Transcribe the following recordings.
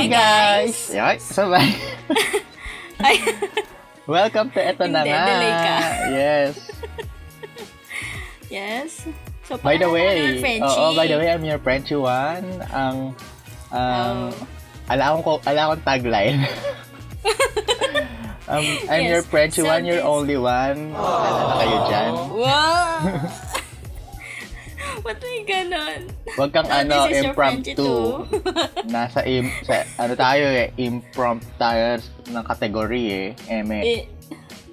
Hi, guys! Ay, sabay. Ay, Welcome to Eto na nga. delay ka. Yes. yes. So, By the way, Frenchie? oo, by the way, I'm your Frenchy one. Ang, um, Oh. ala akong, ko- ala akong tagline. um, I'm Yes, your Frenchy so one, this- only one. Ala na kayo dyan. Wow! Ba't may ganon? Huwag kang Oh, ano, impromptu. Nasa, im, sa, ano tayo eh, impromptu tayo ng kategory eh. Eme. Eh.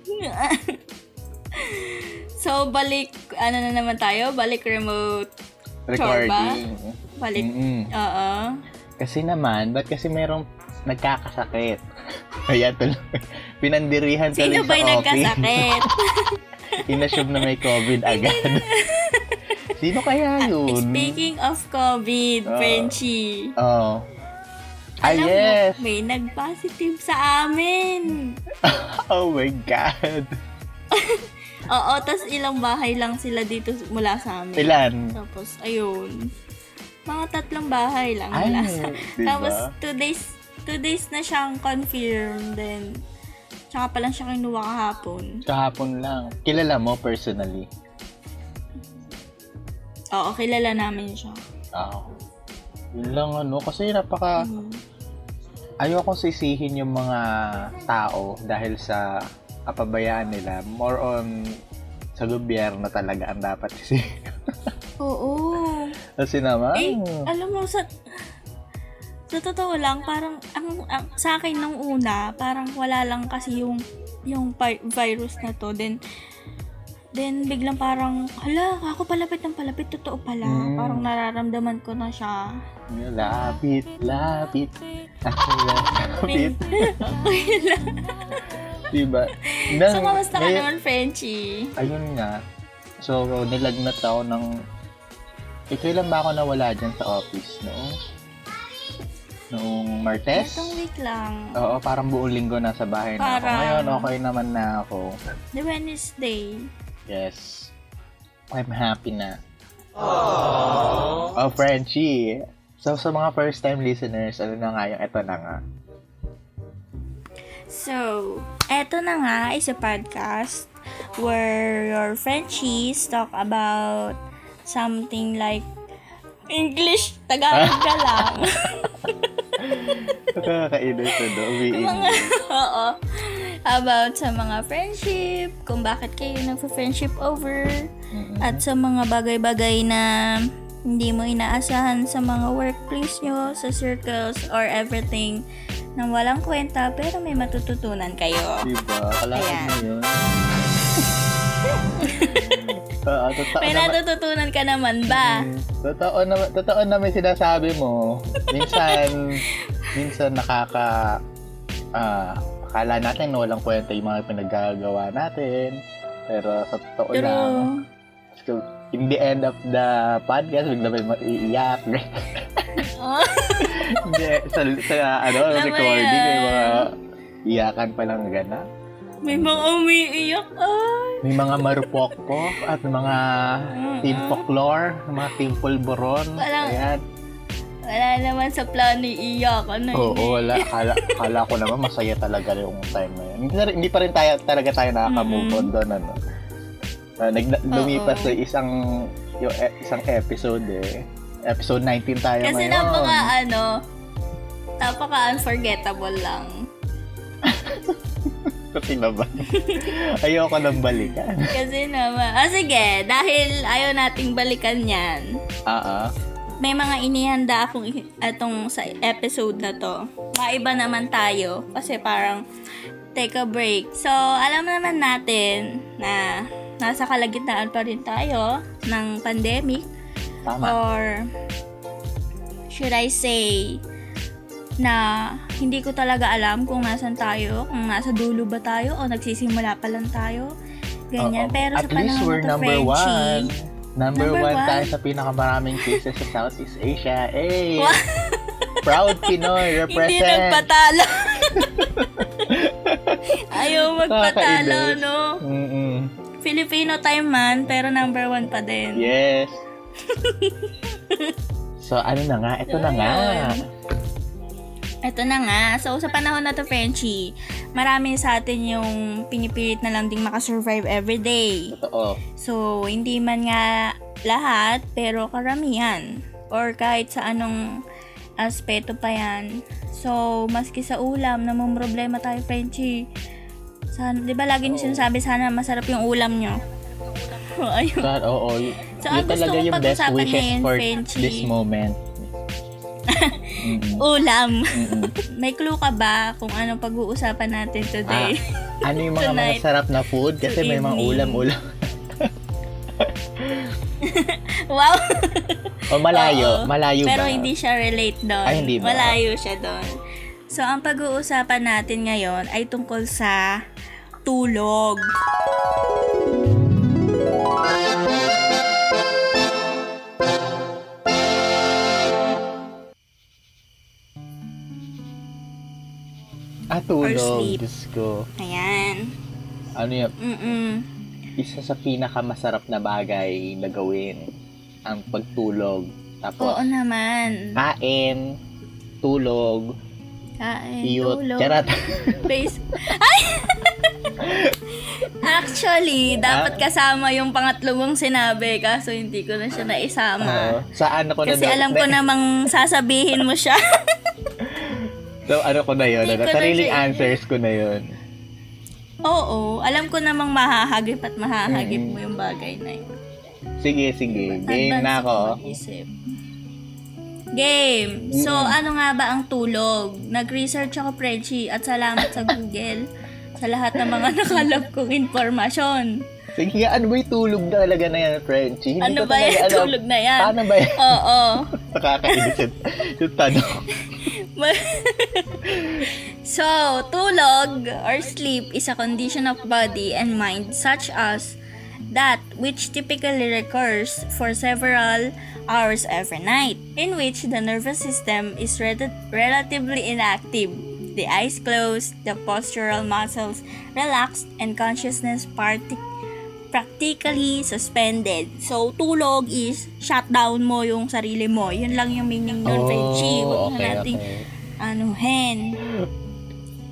so, balik, ano na naman tayo? Balik remote. recording. Balik. Mm-mm. Oo. Kasi naman, ba't kasi merong nagkakasakit? Kaya tuloy, pinandirihan tuloy Sino sa ba'y office. nagkasakit? Inassume na may COVID agad. Sino kaya yun? Speaking of COVID, Ah. Frenchie. Oh. Ah, Alam yes. mo, may nag-positive sa amin. Oh my God. Oo, tas ilang bahay lang sila dito mula sa amin. Ilan? Tapos, ayun. Mga tatlong bahay lang Ay, mula sa... diba? Tapos, two days, two days na siyang confirmed. Then, tsaka pa lang siya kinuha kahapon. Kahapon lang. Kilala mo personally? Oo, kilala namin siya. Ah. Yun lang ano. Kasi napaka... Mm. Ayokong sisihin yung mga tao dahil sa kapabayaan nila. More on sa gobyerno talaga ang dapat sisihin. Oo. Kasi naman, Eh, alam mo, sa... Sa totoo lang, parang, ang, ang, sa akin nung una, parang wala lang kasi yung, yung vi- virus na to. Then, then biglang parang, hala, ako palapit ng palapit, totoo pala. Mm. Parang nararamdaman ko na siya. lapit, lapit. Ako lapit. diba? Nang, so, kamusta ka naman, Frenchie? Ayun nga. So, nilagnat ako ng... Eh, kailan ba ako nawala dyan sa office, no? Noong Martes? Itong week lang. Oo, parang buong linggo nasa bahay na ako. Parang- Ngayon, okay naman na ako. The Wednesday. Yes. I'm happy na. Oh, Frenchie. So, sa mga first-time listeners, ano na nga yung eto na nga. So, eto na nga is a podcast where your Frenchies talk about something like English, Tagalog ka lang. Nakakainis na do. mga, oo. About sa mga friendship, kung bakit kayo nagpa-friendship over, at sa mga bagay-bagay na hindi mo inaasahan sa mga workplace nyo, sa circles, or everything na walang kwenta pero may matututunan kayo. Diba? Kalapit Ayan. mo yun. Totoo May naman. natututunan ka naman ba? Mm, Totoo naman, totoo naman sinasabi mo. Minsan, minsan nakaka, ah, akala natin na walang kwenta yung mga pinaggagawa natin. Pero sa totoo Pero, lang, so, in the end of the podcast, bigla may maiiyak. oh, Hindi, sa, sa ano, Alam mo recording, may yan. mga iyakan palang gana. may mga umiiyak. Ay, May mga marupokpok at mga team folklore, mga team pulburon. Walang- Ayan. Wala naman sa plano iiyak. Ano Oo, yun? wala. Kala, kala ko naman masaya talaga yung time na yun. Hindi, na- hindi pa rin tayo, talaga tayo nakaka-move on doon. Ano. Uh, nag, lumipas Oo. sa isang, yung, e- isang episode eh. Episode 19 tayo Kasi ngayon. napaka ano, napaka unforgettable lang. Kasi naman. Ayoko nang balikan. Kasi naman, ah sige, dahil ayaw nating balikan yan, Ah, ah. May mga inihanda akong atong sa episode na to. Maiba naman tayo kasi parang take a break. So, alam naman natin na nasa kalagitnaan pa rin tayo ng pandemic Tama. or should I say na hindi ko talaga alam kung nasan tayo, kung nasa dulo ba tayo o nagsisimula pa lang tayo. Ganyan. Oo. Pero At sa least panahon we're na to, number one. Number, Number one, one. tayo sa pinakamaraming cases sa Southeast Asia. Hey! Proud Pinoy, Hindi represent! nagpatalo. Ayaw magpatalo, no? Mm-mm. Filipino time man, pero number one pa din. Yes. so, ano na nga? Ito na nga. Eto na nga. So, sa panahon na to, Frenchie, marami sa atin yung pinipilit na lang ding makasurvive everyday. Totoo. So, hindi man nga lahat, pero karamihan. Or kahit sa anong aspeto pa yan. So, maski sa ulam, namang problema tayo, Frenchie. Sana, di ba lagi niyo sinasabi, sana masarap yung ulam nyo? Ayun. Oo. y- So, yun ang gusto talaga kong yung best pag-usapan wishes ngayon, for Frenchie. this moment. Ulam. May clue ka ba kung anong pag-uusapan natin today? Ano yung mga Tonight. masarap na food? Kasi may mga Evening. ulam-ulam. wow! O malayo. Oo. Malayo Pero ba? hindi siya relate doon. Ay, hindi ba? Malayo siya doon. So, ang pag-uusapan natin ngayon ay tungkol sa tulog. Ah, tulog. sleep. Diyos ko. Ayan. Ano yung Mm-mm. isa sa pinakamasarap na bagay na gawin? Ang pagtulog. Tapos, Oo naman. kain, tulog, Kain, iyot, tulog. charat. Base. Ay! Actually, dapat kasama yung pangatlo mong sinabi kaso hindi ko na siya naisama. Oo. saan ako na Kasi alam ko namang sasabihin mo siya. So, ano ko na yun? Ano, sariling answers ko na yun. Oo, alam ko namang mahahagip at mahahagip Mm. mo yung bagay na yun. Sige, sige. Game na ako. mag-isip. Game. So, Mm-mm. ano nga ba ang tulog? Nag-research ako, Frenchie, at salamat sa Google sa lahat ng mga nakalap kong informasyon. Sige ano ba yung tulog na talaga na yan, Frenchie? Hindi Ano ba yung tulog na yan? Paano ba yan? Oo. Nakakainis yung, yung tanong. so, tulog or sleep is a condition of body and mind such as that which typically recurs for several hours every night, in which the nervous system is rel- relatively inactive. The eyes closed, the postural muscles relaxed, and consciousness partic- practically suspended. So, tulog is shut down mo yung sarili mo. Yun lang yung meaning nun, Frenchie. Huwag na Oh, okay, nating okay. ano, hen.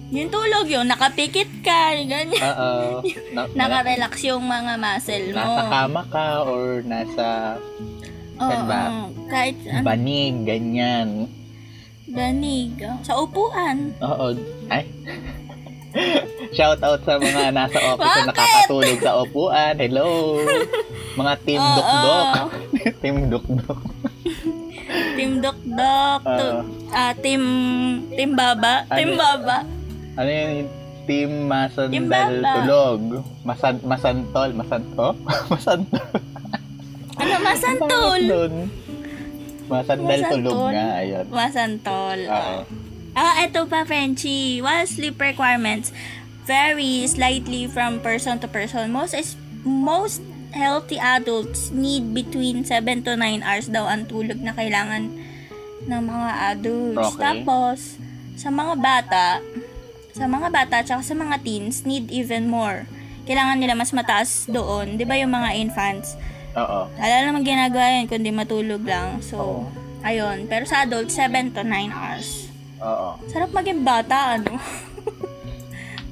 Yung tulog yun, nakapikit ka, ganyan. Oo. Na, Nakarelax yung mga muscle mo. nasa kama ka or nasa Oo, saan ba? kahit ano, banig, ganyan. danig. oh. Sa upuan. Oo. Ay. Shout out sa mga nasa office na nakakatulog sa upuan. Hello. Mga team Oo. dukdok. team dukdok. Team Dokdok. Oo. to- ah, team, team Baba. Ano? Team Baba. Ano yun? Team Team Masandal Baba. Tulog. Masan masantol. Masanto? Masantol. Ano, masantol? Masandal Masantol? tulog nga. Ayun. Masantol. Oo. Ah, eto pa, Frenchie. While sleep requirements vary slightly from person to person, most is most healthy adults need between 7 to 9 hours daw ang tulog na kailangan ng mga adults. Okay. Tapos, sa mga bata, sa mga bata tsaka sa mga teens, need even more. Kailangan nila mas mataas doon. Di ba yung mga infants? Oo. Wala naman ginagawa yun kundi matulog lang. So, ayun. Pero sa adults, 7 to 9 hours. Oo. Sarap maging bata, ano?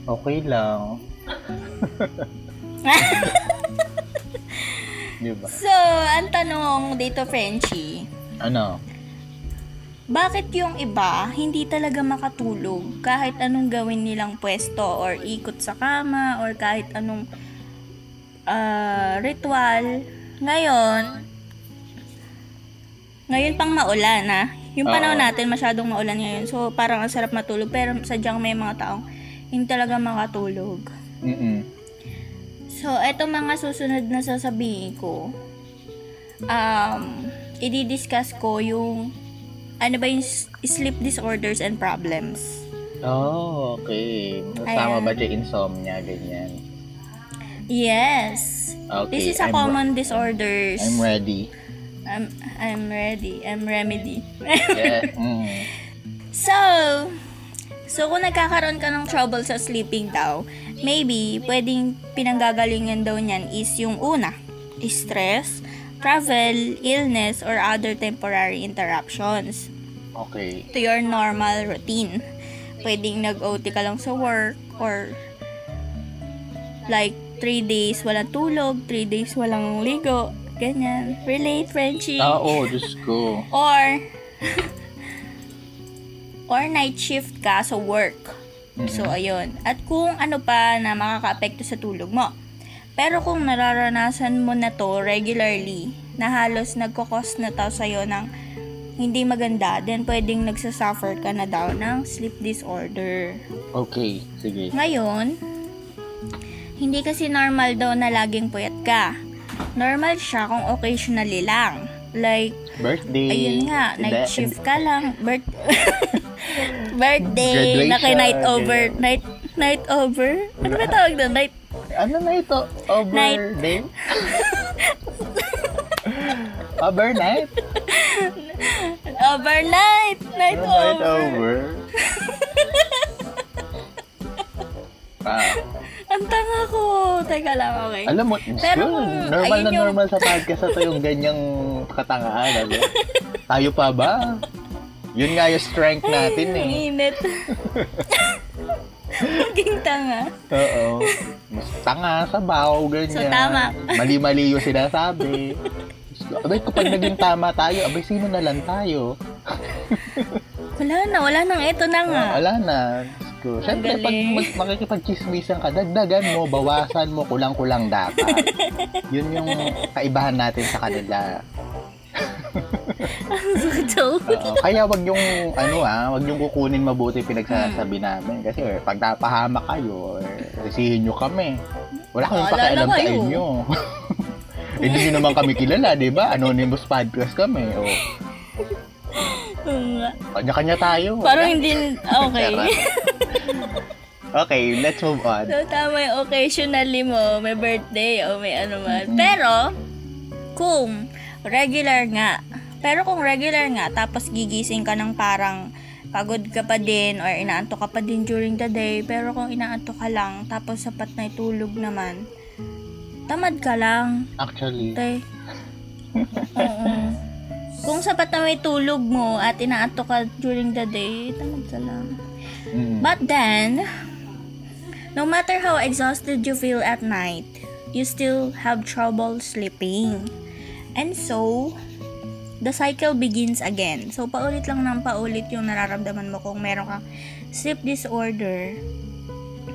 Okay lang. Di ba? so, ang tanong dito, Frenchie, Ano? bakit yung iba hindi talaga makatulog kahit anong gawin nilang pwesto or ikot sa kama or kahit anong ah, ritual? Ngayon, ngayon pang maulan, ha? Yung panahon Oo. natin masyadong maulan ngayon. So, parang ang sarap matulog. Pero sadyang may mga taong hindi talaga makatulog. Mm-mm. So, eto mga susunod na sasabihin ko. Um, i-discuss ko yung ano ba yung sleep disorders and problems. Oh, okay. Tama Ayan. ba dyan insomnia, ganyan? Yes. Okay. This is a I'm- common disorders. I'm ready. I'm, I'm ready. I'm remedy. Yes. Mm. so, so kung nagkakaroon ka ng trouble sa sleeping daw, maybe pwedeng pinanggagalingan daw niyan is yung una, stress, travel, illness, or other temporary interruptions. Okay. to your normal routine. Pwedeng nag-OT ka lang sa work or like 3 days walang tulog, 3 days walang ligo, ganyan. Relate, Frenchie. Ah, oo, Diyos ko. Or or night shift ka sa work. So, ayun. At kung ano pa na makaka-apekto sa tulog mo. Pero kung nararanasan mo na to regularly, na halos nagkakos na to sa'yo ng hindi maganda, then pwedeng nagsasuffer ka na daw ng sleep disorder. Okay, sige. Ngayon, hindi kasi normal daw na laging puyat ka. Normal siya kung occasionally lang. Like, Birthday. ayun nga, night shift ka lang. Birth birthday, naka night over, ganyan. night night over. Ano ba tawag doon? Night Ano na ito? Night. Overday? Overnight? overnight, night Night over. over? ah, Ang tanga ko. Teka lang, okay. alam mo, Pero yun, kung normal na yung- normal sa podcast na to yung ganyang katangahan. Ano? Tayo pa ba? Yun nga yung strength natin Ang eh. init. Maging tanga. Oo. Mas tanga, sabaw, ganyan. So, tama. Mali-mali yung sinasabi. Abay, kapag naging tama tayo, abay, sino na lang tayo? Wala na, wala nang ito na nga. Ah, wala na. Diyos ko. Siyempre, pag mag- makikipag-chismisan ka, dagdagan mo, bawasan mo, kulang-kulang dapat. Yun yung kaibahan natin sa kanila. so, Oo. Kaya wag yung, ano ah, wag yung kukunin mabuti pinagsasabi Hmm. namin. Kasi eh, pag napahamak kayo, eh, nyo kami. Wala kami Wala pakialam sa inyo. Eh, Hindi nyo naman kami kilala, di ba? Anonymous podcast kami. O, Oo nga. kanya-kanya tayo. Parang hindi, okay. Okay, let's move on. So, tama yung occasionally mo, may birthday o may ano man. Pero, kung regular nga, pero kung regular nga, tapos gigising ka ng parang pagod ka pa din or inaantok ka pa din during the day, pero kung inaantok ka lang, tapos sapat na itulog naman, tamad ka lang. Actually, Tay. Oo. Kung sapat na may tulog mo at inaantok ka during the day, tamad ka lang. mm, But then, no matter how exhausted you feel at night, you still have trouble sleeping. And so, the cycle begins again. So, paulit lang ng paulit yung nararamdaman mo kung meron kang sleep disorder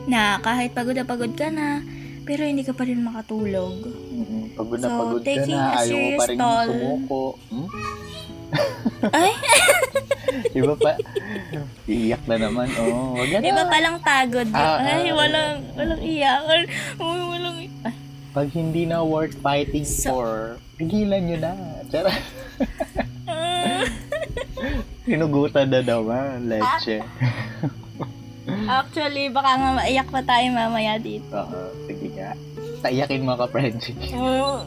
na kahit pagod na pagod ka na, pero hindi ka pa rin makatulog. mm, pagod na So, pagod ka na, ayaw mo pa rin toll. sumuko. Hmm? Ay, Iba pa, iiyak na naman. Oh, wag na. iba palang pagod. Ah, Ay, ah. walang, walang iyak. Ay, walang Ay, Pag hindi na worth fighting So- for, pigilan nyo na. Tara. ah. Hinugutan na naman, leche. Actually, baka nga maiyak pa tayo mamaya dito. Oo, sige nga. Taiyakin mo ka, Frenchie. Oo.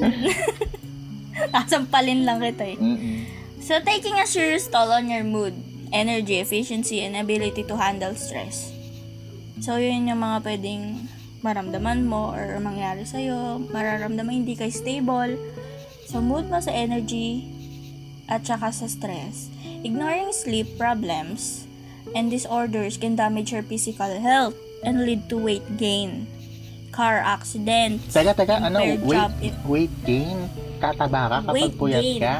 Kasampalin lang kita eh. Mm-mm. So, taking a serious toll on your mood, energy, efficiency, and ability to handle stress. So, yun yung mga pwedeng maramdaman mo or mangyari sa'yo. Mararamdaman hindi ka stable sa mood mo, sa energy, at saka sa stress. Ignoring sleep problems and disorders can damage your physical health and lead to weight gain, car accidents, Teka, teka, ano, weight, job weight gain? Tataba ka kapag Weight puyat gain. ka?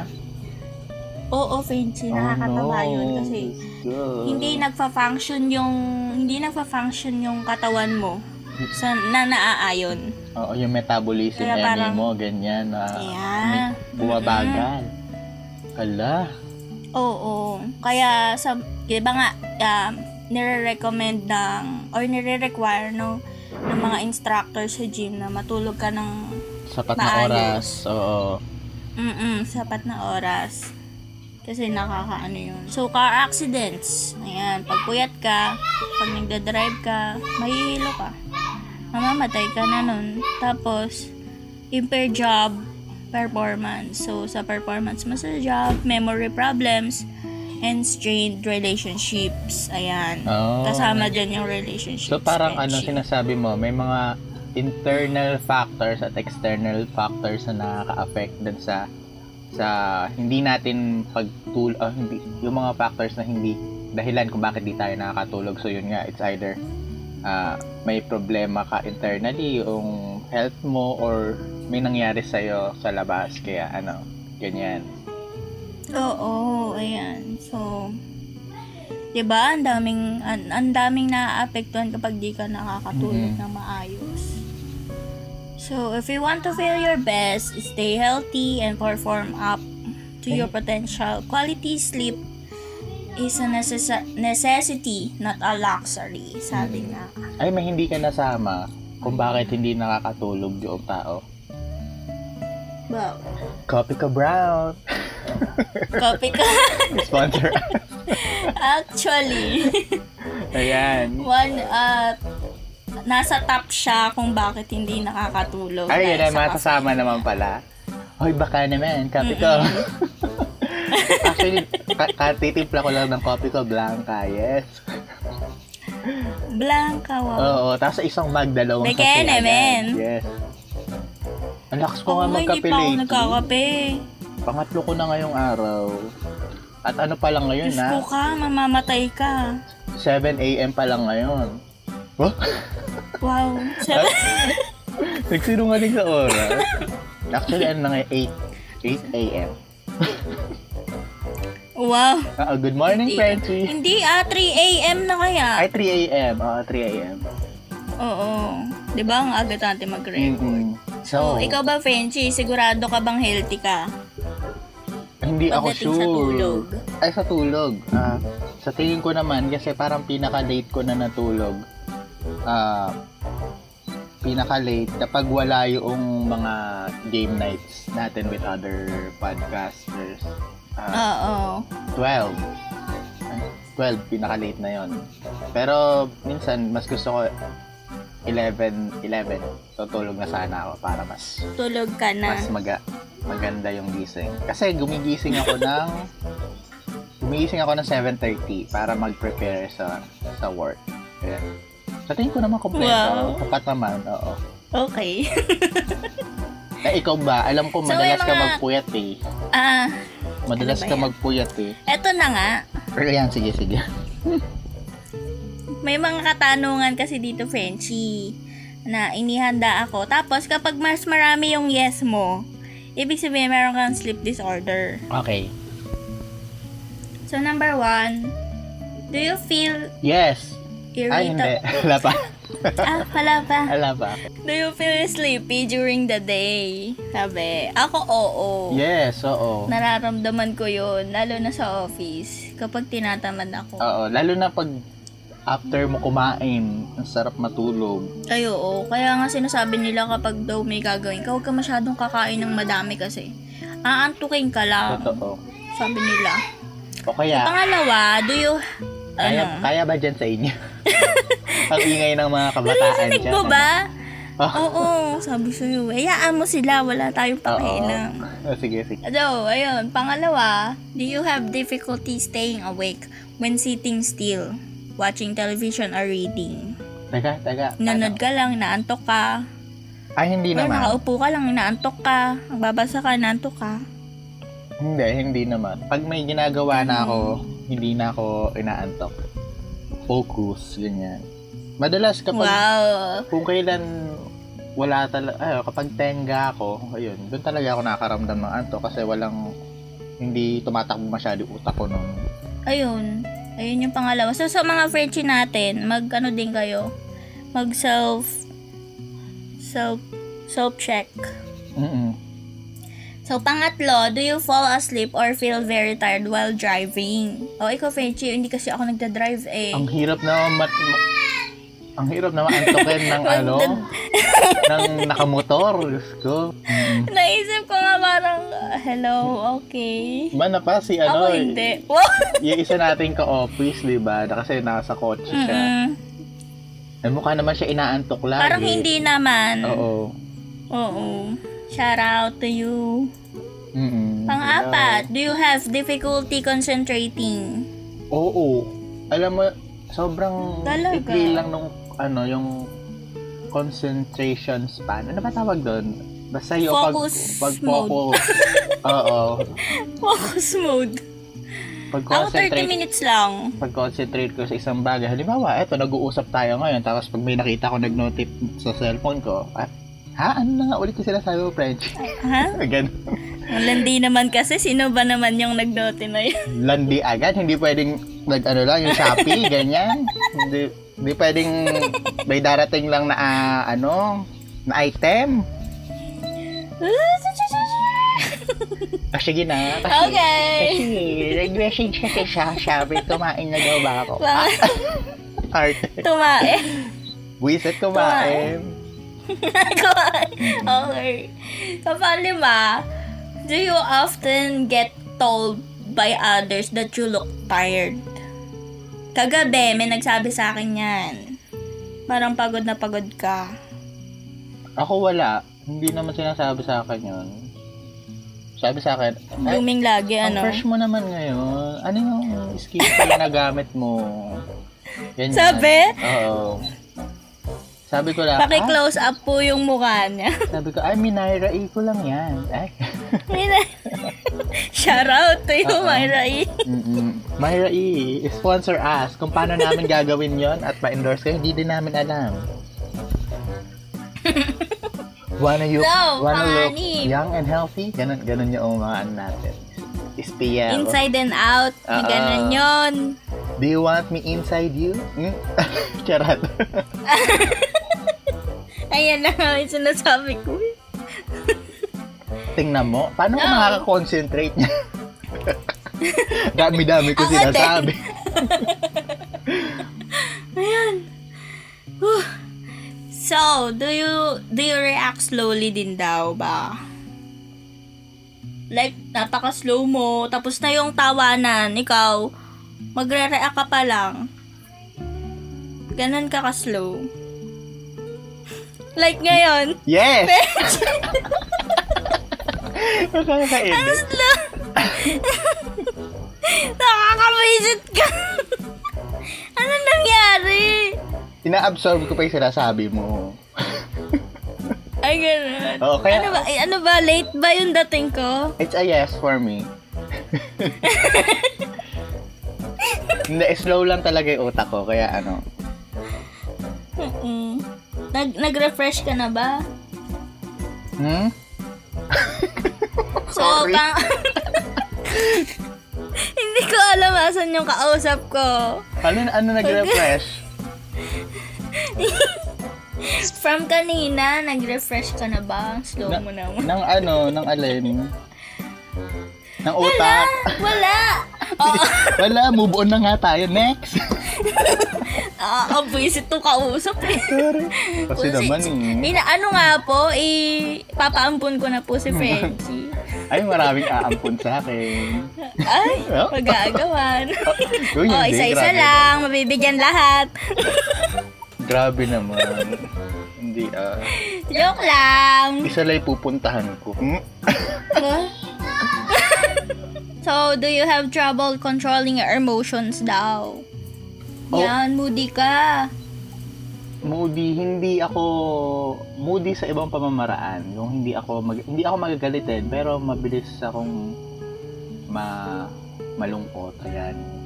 Oo, Frenchy, nakakataba Oh, no. yun kasi Diyos. hindi nagfa-function yung hindi nagfa-function yung katawan mo sa na naaayon. Oo, yung metabolism Kaya parang- mo, ganyan. na Yeah. bumabagal. Hala. Oo. Kaya sa 'di ba nga um, nire-recommend ng or nire-require no ng mga instructor sa gym na matulog ka ng Sapat na Maayos. oras. Oo. mm sapat na oras. Kasi nakakaano yun. So, car accidents. Ayan, pag puyat ka, pag nagdadrive ka, mahihilo ka. Mamamatay ka na nun. Tapos, impaired job performance. So, sa performance mo sa job, memory problems, and strained relationships. Ayan. Oh. Kasama dyan yung relationships. So parang ano sinasabi mo, may mga internal factors at external factors na nakaka-affect dun sa sa hindi natin pagtul ah, hindi yung mga factors na hindi dahilan kung bakit di tayo nakakatulog. So yun nga, it's either ah, may problema ka internally yung health mo or may nangyari sa'yo sa labas. Kaya ano, ganyan. Oo, ayan. So, 'di ba? Ang daming an, ang daming naaapektuhan kapag di ka nakakatulog Mhm. ng maayos. So, if you want to feel your best, stay healthy and perform up to your potential. Quality sleep is a necessa- necessity, not a luxury. Sabi nga. Ay, may hindi ka nasama kung bakit hindi nakakatulog yung tao. Wow. Copy ka brown. Copy ka. Sponsor. Actually, Ayan. one, uh, nasa top siya kung bakit hindi nakakatulog. Ay, yun caffeine. matasama naman pala. Hoy, baka naman, copy ko. Actually, ka- katitimpla ko lang ng copy ko, Blanca, yes. Blanca, wow. Oo, tapos isang mag, dalawang kape naman. Yes. Ang lakas ko Ako nga nga, hindi magkape pa ako nagkakape. Pangatlo ko na ngayong araw. At ano pa lang ngayon, Diyos na? ko ka, mamamatay ka. 7 a.m. pa lang ngayon. Oh, Wow. Nagsinungaling sa oras. Actually, ano na ngayon, 8, 8 a.m. wow. Ah, good morning. Frenchie. Hindi ah, 3 a.m. na kaya. Ay, 3 a.m. Oo, 3 a.m. Oo. Di ba ang aga natin mag-record? Mm-mm. So, So, ikaw ba, Frenchie, sigurado ka bang healthy ka? hindi ako sure. sa tulog? Ay, sa tulog. Ah, sa tingin ko naman, kasi parang pinaka-late ko na natulog. Ah, pinaka-late kapag wala yung mga game nights natin with other podcasters. Ah, Oo. 12. Ay, 12, pinaka-late na yon. Pero minsan, mas gusto ko 11, 11. So, tulog na sana ako para mas Tulog ka na. mas maga, maganda yung gising. Kasi gumigising ako ng gumigising ako ng 7.30 para mag-prepare sa sa work. Ayan. Sa tingin ko naman kompleto. Wow. Tapat naman, oo. Okay. Eh, ikaw ba? Alam ko So, madalas may ka mga- magpuyat eh. Ah, Madalas Ano ka magpuyat eh. eto na nga. Pero yan, sige, sige. May mga katanungan kasi dito, Frenchie, na inihanda ako. Tapos, kapag mas marami yung yes mo, ibig sabihin meron kang sleep disorder. Okay. So, number one, do you feel Yes. Ay, hindi. Wala pa. ah, wala pa. Wala pa. Do you feel sleepy during the day? Sabi. Ako, oo. Yes, oo. Nararamdaman ko yun, lalo na sa office, kapag tinatamad ako. Oo, lalo na pag after mo kumain, ang sarap matulog. Ay, oo. Kaya nga sinasabi nila kapag daw may gagawin ka, huwag ka masyadong kakain ng madami kasi. Aantukin ka lang. Totoo. Sabi nila. O kaya, Pangalawa, do you... kaya, Ano? kaya ba dyan sa inyo? ang ingay ng mga kabataan Naririnig dyan. mo ba? Ah. Oo, sabi sa'yo. Hayaan mo sila, wala tayong pakialam. Oh, sige, sige. So, ayun. Pangalawa, do you have difficulty staying awake when sitting still, watching television or reading? Teka, teka. Nanood ka lang, naantok ka. Ano? Ay, hindi Or naman. nakaupo ka lang, naantok ka. Magbabasa ka, naantok ka. Hindi, hindi naman. Pag may ginagawa na ako, hindi na ako inaantok. Focus, ganyan. Madalas kapag, wow. kung kailan wala talaga, ay, kapag tenga ako, ayun, doon talaga ako nakakaramdam ng antok kasi walang, hindi tumatakbo masyado utak ko nung, Ayun. Ayun yung pangalawa. So, sa mga Frenchie natin, mag ano din kayo, mag self, self, self check. mm So, pangatlo, do you fall asleep or feel very tired while driving? O, ikaw, Frenchie, hindi kasi ako nagda-drive eh. Ang hirap na mat, ma- ang hirap na maantokin ng ano, ng nakamotor. Diyos ko. Mm. Naisip ko nga parang, hello, okay. Mana pa si ano, ako hindi. Yung isa nating ka-office, di ba? Na Kasi nasa kotse siya. Mm-mm. Eh, mukha naman siya inaantok lagi. Parang hindi naman. Oo. Oo. Shout out to you. Mm-mm. Pang-apat, do you have difficulty concentrating? Oo. Alam mo, sobrang Talaga? ikli lang nung ano, yung concentration span. Ano ba tawag doon? Basta yung pag, Focus pag mode. focus. Oo. Focus mode. Pag Ako 30 concentrate, minutes lang. pag concentrate ko sa isang bagay. Halimbawa, eto, nag-uusap tayo ngayon. Tapos pag may nakita ko nag-notif sa cellphone ko, ah, ha? Ano na nga ulit yung sinasabi mo, French? Ha? Ganun. Ang landi naman kasi, sino ba naman yung nagdote na yun? Landi agad. Hindi pwedeng nag ano lang, yung Shopee, ganyan. Hindi, hindi pwedeng may darating lang na ah, ano, na item. Ah, sige na. Kasi, okay. Kasi, nag-message kasi siya. Sabi, kumain na daw ba ako? Wow. Arte. Tumae. Buisit kumain. okay. Kapag lima, do you often get told by others that you look tired? Kagabi, may nagsabi sa akin yan. Parang pagod na pagod ka. Ako wala. Hindi naman sinasabi sa akin yun. Sabi sa akin, ay, Blooming lagi, ang ano? fresh mo naman ngayon. Ano yung skin pala na gamit mo? Ganyan. Sabi? Oo. Sabi ko lang, ah, Paki-close up po yung mukha niya. sabi ko, ay, Minaira E ko lang yan. Ay. Shout out to you. Myra E. Mm-mm. Myra E, sponsor us. Kung paano namin gagawin yon at pa-endorse kayo, hindi din namin alam. wanna you, No, wanna look panganib. young and healthy? Ganun, ganun yung mga ano natin. SPL. Inside and out. Oo. Ganun yun. Do you want me inside you? Hmm? Charot. Ayan na nga yung sinasabi ko. Tingnan mo. Paano ko No. makaka-concentrate niya? Dami-dami ko sinasabi. Ayan. Whew. So, do you do you react slowly din daw ba? Like, napaka-slow mo, tapos na yung tawanan, ikaw, magre-react ka pa lang. Ganon ka ka-slow. Like ngayon, Yes! Nakaka-edit. slow. Nakakabisit ka. ano nangyari? Ina-absorb ko pa yung sinasabi mo. Ay, ganun. Kaya- Ano ba, ay, ano ba, late ba yung dating ko? It's a yes for me. Hindi, slow lang talaga yung utak ko. Kaya ano, Mm-mm. Nag, nag-refresh ka na ba? hmm? So, Sorry. kang... Hindi ko alam asan yung kausap ko. Ano, ano nag-refresh? From kanina, nag-refresh ka na ba? Slow mo naman. Nang ano, nang alin? Nang utak? Wala! Oo. Wala, move on na nga tayo. Next! Ah, buwisit to kausap eh. Kasi naman eh. Ina, ano nga po, eh, papaampun ko na po si Frenchie. Ay, maraming aampun sa akin. Ay, Oh. magagawan. Uy, oh, hindi, isa-isa lang, mabibigyan lahat. Grabe naman. Hindi ah. Joke lang. Isa lang pupuntahan ko. Hmm? Huh? so, do you have trouble controlling your emotions daw? Oh. Yan, moody ka. Moody, hindi ako moody sa ibang pamamaraan. Yung hindi ako mag, hindi ako magagalitin pero mabilis akong ma malungkot. Ayan.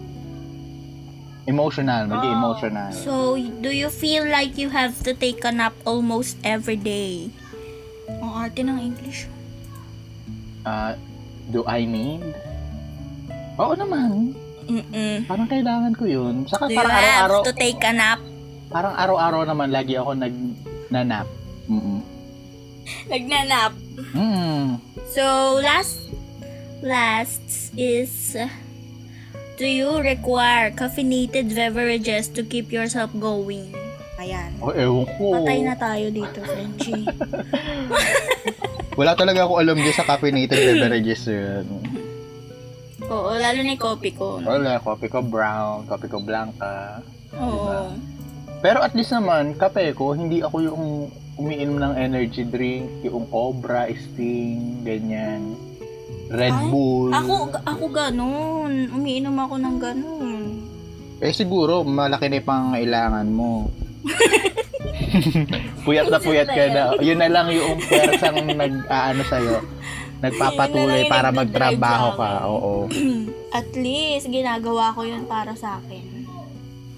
Emotional, maging emotional. So, do you feel like you have to take a nap almost every day? Ang arte ng English. Ah, do I need? Oo naman. Mm-mm. Parang kailangan ko yun. Saka Do you parang araw-araw, have to take a nap? parang araw-araw naman lagi ako nag nanap. Mm. Nagnanap. Mm. So, last, last is, uh, do you require caffeinated beverages to keep yourself going? Ayan. Oh, ewan ko. Patay na tayo dito, Frenchie. Wala talaga ako alam din sa caffeinated beverages yun. Oo, lalo na yung coffee ko. Wala, coffee ko brown, coffee ko blanca. Oo. Pero at least naman, kape ko, hindi ako yung umiinom ng energy drink, yung Cobra, Sting, ganyan. Red Ay, Bull. Ako, ako ganun. Umiinom ako ng ganun. Eh siguro, malaki na yung pangailangan mo. puyat na puyat ka na. Yun na lang yung pwersang nag-aano sa'yo. Nagpapatuloy na para magtrabaho ka. Oo. At least, ginagawa ko yun para sa akin.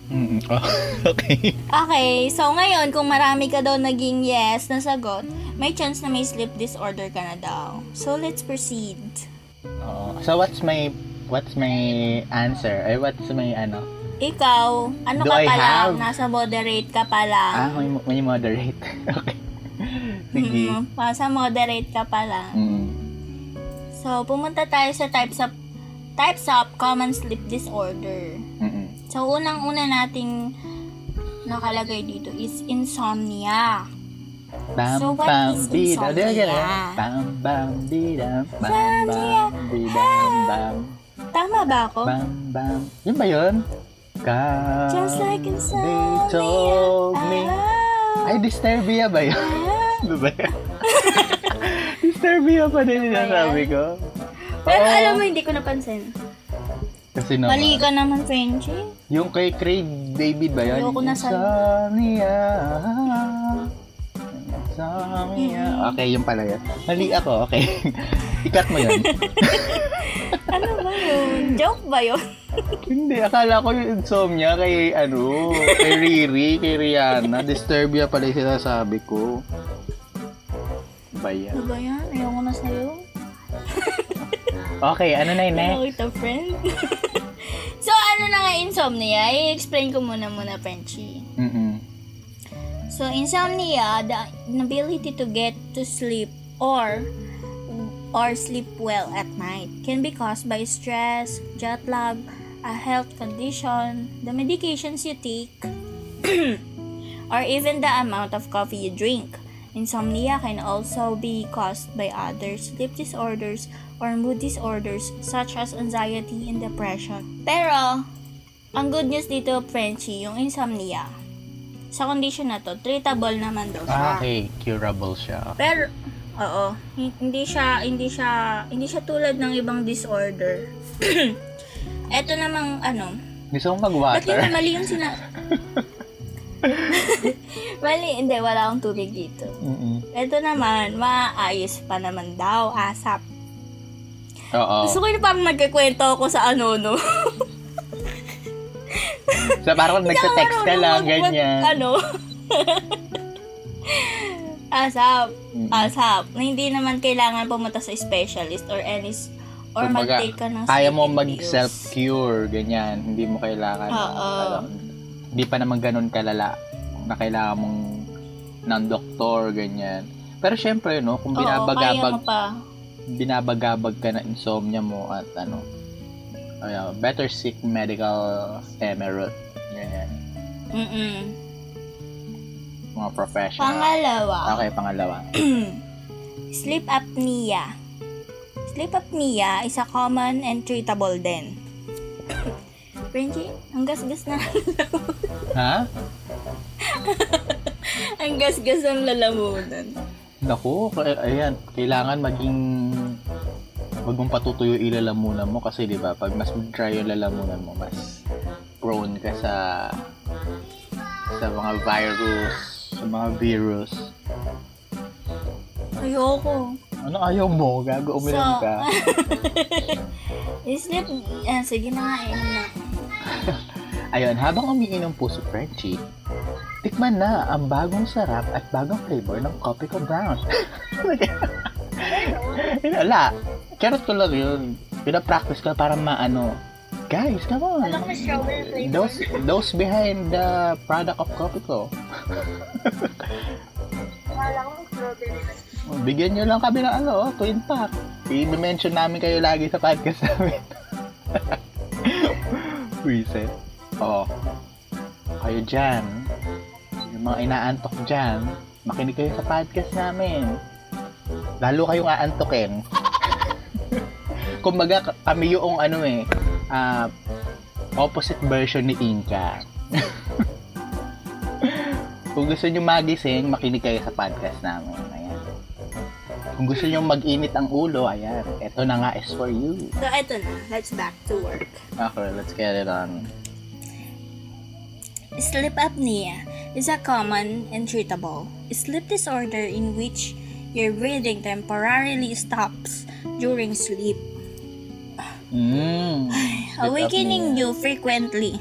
Mm, oh, okay. Okay, so ngayon, kung marami ka daw naging yes na sagot, may chance na may sleep disorder ka na daw. So, let's proceed. Oo. So what's my what's my answer? Ay what's my ano? Ikaw, ano Do ka I pa lang? have- Nasa moderate ka pa lang. Ah, may, may moderate. okay. Sige. Mm, nasa moderate ka pa lang. Mm. So, pumunta tayo sa types of types of common sleep disorder. Mm-mm. So, unang-una nating nakalagay dito is insomnia. Bam, So, what bam, is insomnia? Bam, bam, di, da, bam, Insomnia. bam, di, da, bam, Tama ba ako? bam, bam. Yun ba yun? God, Just like they insomnia. told me. Ah, Ay, Disturbia ba yun? ah. Ano ba yan? Disturbia pa din Ano yung sabi ko. Pero Oo. alam mo, hindi ko napansin. Kasi naman, Mali ka naman, Frenchie. yung kay Craig David ba yan? Ayoko na sa- Insomnia. Insomnia. Okay, yung pala yun. Mali ako, okay. Ikat mo yun. Ano ba yun? Joke ba yun? Hindi, akala ko yung insomnia kay, ano, kay Riri, kay Rihanna. Disturbia pala yung sinasabi ko. Ba yan? Ano ba yan? Ayoko na sa'yo. Okay, ano na yung next? Kita friend. so, ano na nga insomnia? I-explain ko muna muna, Frenchie. Mm-mm. So, insomnia, the inability to get to sleep or or sleep well at night can be caused by stress, jet lag, a health condition, the medications you take, or even the amount of coffee you drink. Insomnia can also be caused by other sleep disorders or mood disorders such as anxiety and depression. Pero, ang good news dito, Frenchie, yung insomnia, sa condition na to, treatable naman daw siya. Ah, okay, curable siya. Pero, oo, hi- hindi siya, hindi siya, hindi siya tulad ng ibang disorder. Ito namang, ano, Gusto ba't mag-water? yun mali yung sina... mali, hindi, wala akong tubig dito. Mm-mm. Ito naman, maayos pa naman daw, asap. Oo. Gusto ko yung parang nagkikwento ako sa ano, no? So, parang nagsa-text ka lang, mag- ganyan. Ano? asap. Asap. Na hindi naman kailangan pumunta sa specialist or any or Kumbaga, mag-take ka ng Kaya mo mag-self-cure, ganyan. Hindi mo kailangan. Oo. hindi pa naman ganun kalala na kailangan mong ng doktor, ganyan. Pero syempre, no, kung Oo, kaya binabagabag, pa. Binabagabag ka na insomnia mo at ano, ayun, better seek medical emerald. Ganyan. Mm-mm. Mga professional. Pangalawa, Okay, pangalawa. sleep apnea. Sleep apnea is a common and treatable din. Frenchie, ang gasgas na. ha? ang gasgas ng lalamunan. Naku, ayan, kailangan maging wag mong patutuyo yung lalamunan mo kasi 'di ba, pag mas dry yung lalamunan mo, mas prone ka sa sa mga virus, sa mga virus. Ayoko. Ano ayaw mo? Gago uminom So, ka. sleep, ah, sige na nga. Ayun, habang umiinom po si Frenchie, tikman na ang bagong sarap at bagong flavor ng Coffee ko Brown. Wala. Carrot ko lang yun. Pinapractice ko para maano. Guys, come on. Those, those behind the product of Coffee strawberry. Bigyan nyo lang kami ng ano, twin pack. I-mention namin kayo lagi sa podcast namin. Reset. Oo. Kayo dyan, yung mga inaantok dyan, makinig kayo sa podcast namin. Lalo kayong aantokin. Kumbaga, kami yung ano eh, ah, opposite version ni Inka. Kung gusto nyo magising, makinig kayo sa podcast namin. Ayan. Kung gusto nyo mag-init ang ulo, ayan. Ito na nga is for you. So, eto na. Let's back to work. Okay, let's get it on. Sleep apnea is a common and treatable sleep disorder in which your breathing temporarily stops during sleep, Mm. awakening you frequently.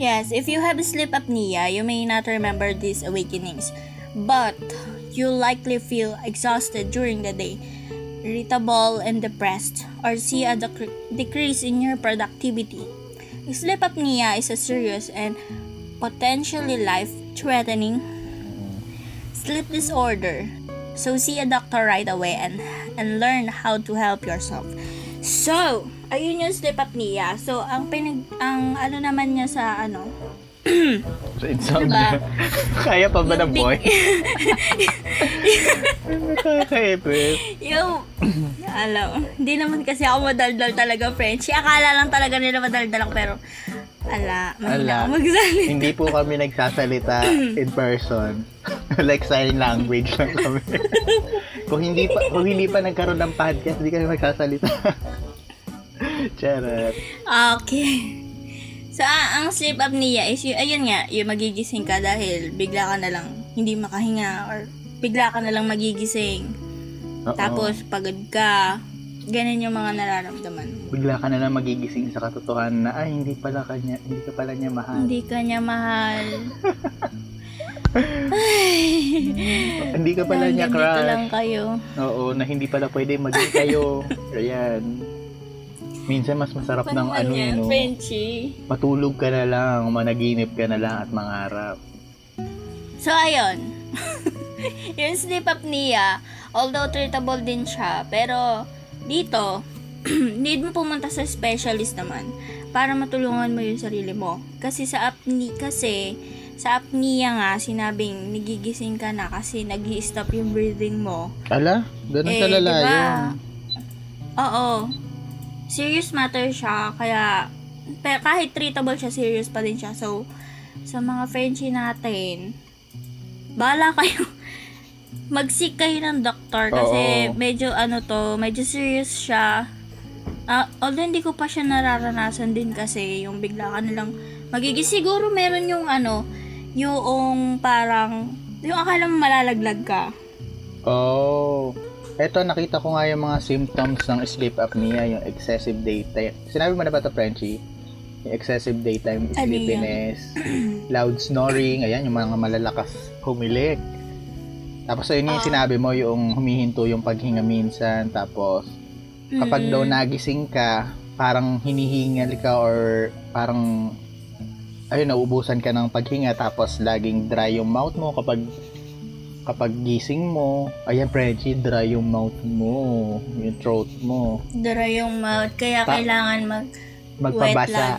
Yes, if you have sleep apnea, you may not remember these awakenings, but you likely feel exhausted during the day, irritable and depressed, or see a dec- decrease in your productivity. Sleep apnea is a serious and potentially life-threatening sleep disorder. So see a doctor right away and and learn how to help yourself. So, ayun yung sleep apnea. So, ang pinag ang ano naman niya sa ano, So, insomnia. Kaya pa ba ng boy? Nakakaipit. yung alam, hindi naman kasi ako madaldal talaga, Frenchie. Akala lang talaga nila madaldal ako, pero ala, Ala. mahina ako magsalita. Hindi po kami nagsasalita in person. like sign language lang kami. kung hindi pa kung hindi pa nagkaroon ng podcast, hindi kami magsasalita. Charot. Okay. So, ah, ang sleep apnea is, y- ayun nga, yung magigising ka dahil bigla ka na lang hindi makahinga or bigla ka na lang magigising. Oo. Tapos, pagod ka. Ganun yung mga nararamdaman bigla ka na lang magigising sa katotohanan na ay hindi pala kanya, hindi ka pala niya mahal. Hindi ka niya mahal. Hindi ka pala niya Hanggang dito lang crush. kayo. Oo, na hindi pala pwede maging kayo. Ayan. Minsan mas masarap ng ano yun, no? Frenchie. Matulog ka na lang, managinip ka na lang at mangarap. So, ayun. yung sleep apnea, although treatable din siya, pero dito, need mo pumunta sa specialist naman para matulungan mo yung sarili mo. Kasi sa apnea, kasi sa apnea nga, sinabing nagigising ka na kasi nag stop yung breathing mo. Ala, ganun Eh, talala diba? yun. Oo. Serious matter siya, kaya pero kahit treatable siya, serious pa din siya. So, sa mga Frenchie natin, bala kayo. Mag-seek kayo ng doktor kasi Oo. medyo ano to, medyo serious siya. Ah, although hindi ko pa siya nararanasan din kasi yung bigla ka nalang magiging siguro meron yung ano, yung parang yung akala mo malalaglag ka. Oh. Eto, nakita ko nga yung mga symptoms ng sleep apnea, yung excessive daytime. Sinabi mo na ba ito, Frenchie? Yung excessive daytime Ano sleepiness, loud snoring, ayan, yung mga malalakas humilik. Tapos ayun yung Ah. sinabi mo, yung humihinto yung paghinga minsan, tapos kapag Mm. daw nagising ka, parang hinihingal ka or parang ayun, nauubusan ka ng paghinga tapos laging dry yung mouth mo kapag kapag gising mo, ayan Frenchie, dry yung mouth mo, yung throat mo. Dry yung mouth, kaya Pa- kailangan mag Magpabasa.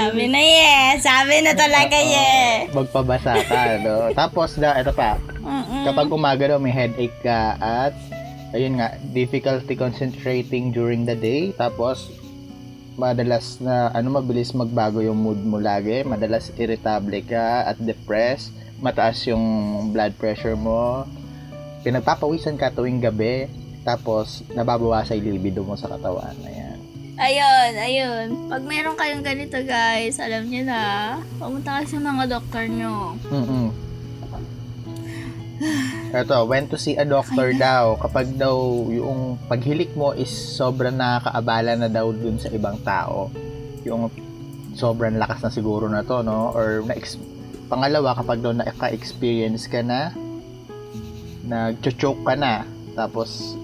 Sabi na yes! Sabi na talaga yes! Magpabasa ka, no? Tapos, da, ito pa, Mm-mm. kapag umaga daw may headache ka at ayun nga, difficulty concentrating during the day. Tapos, madalas na, ano, mabilis magbago yung mood mo lagi. Madalas irritable ka at depressed. Mataas yung blood pressure mo. Pinagpapawisan ka tuwing gabi. Tapos, nababawasan yung libido mo sa katawan. Ayan. Ayun, ayun. Pag meron kayong ganito guys, alam nyo na, pumunta kayo sa mga doktor nyo. mm Ito, when to see a doctor daw. Kapag daw yung paghilik mo is sobrang nakakaabala na daw dun sa ibang tao. Yung sobrang lakas na siguro na to, no? Or na pangalawa, kapag daw naka-experience ka na, nag-choke ka na, tapos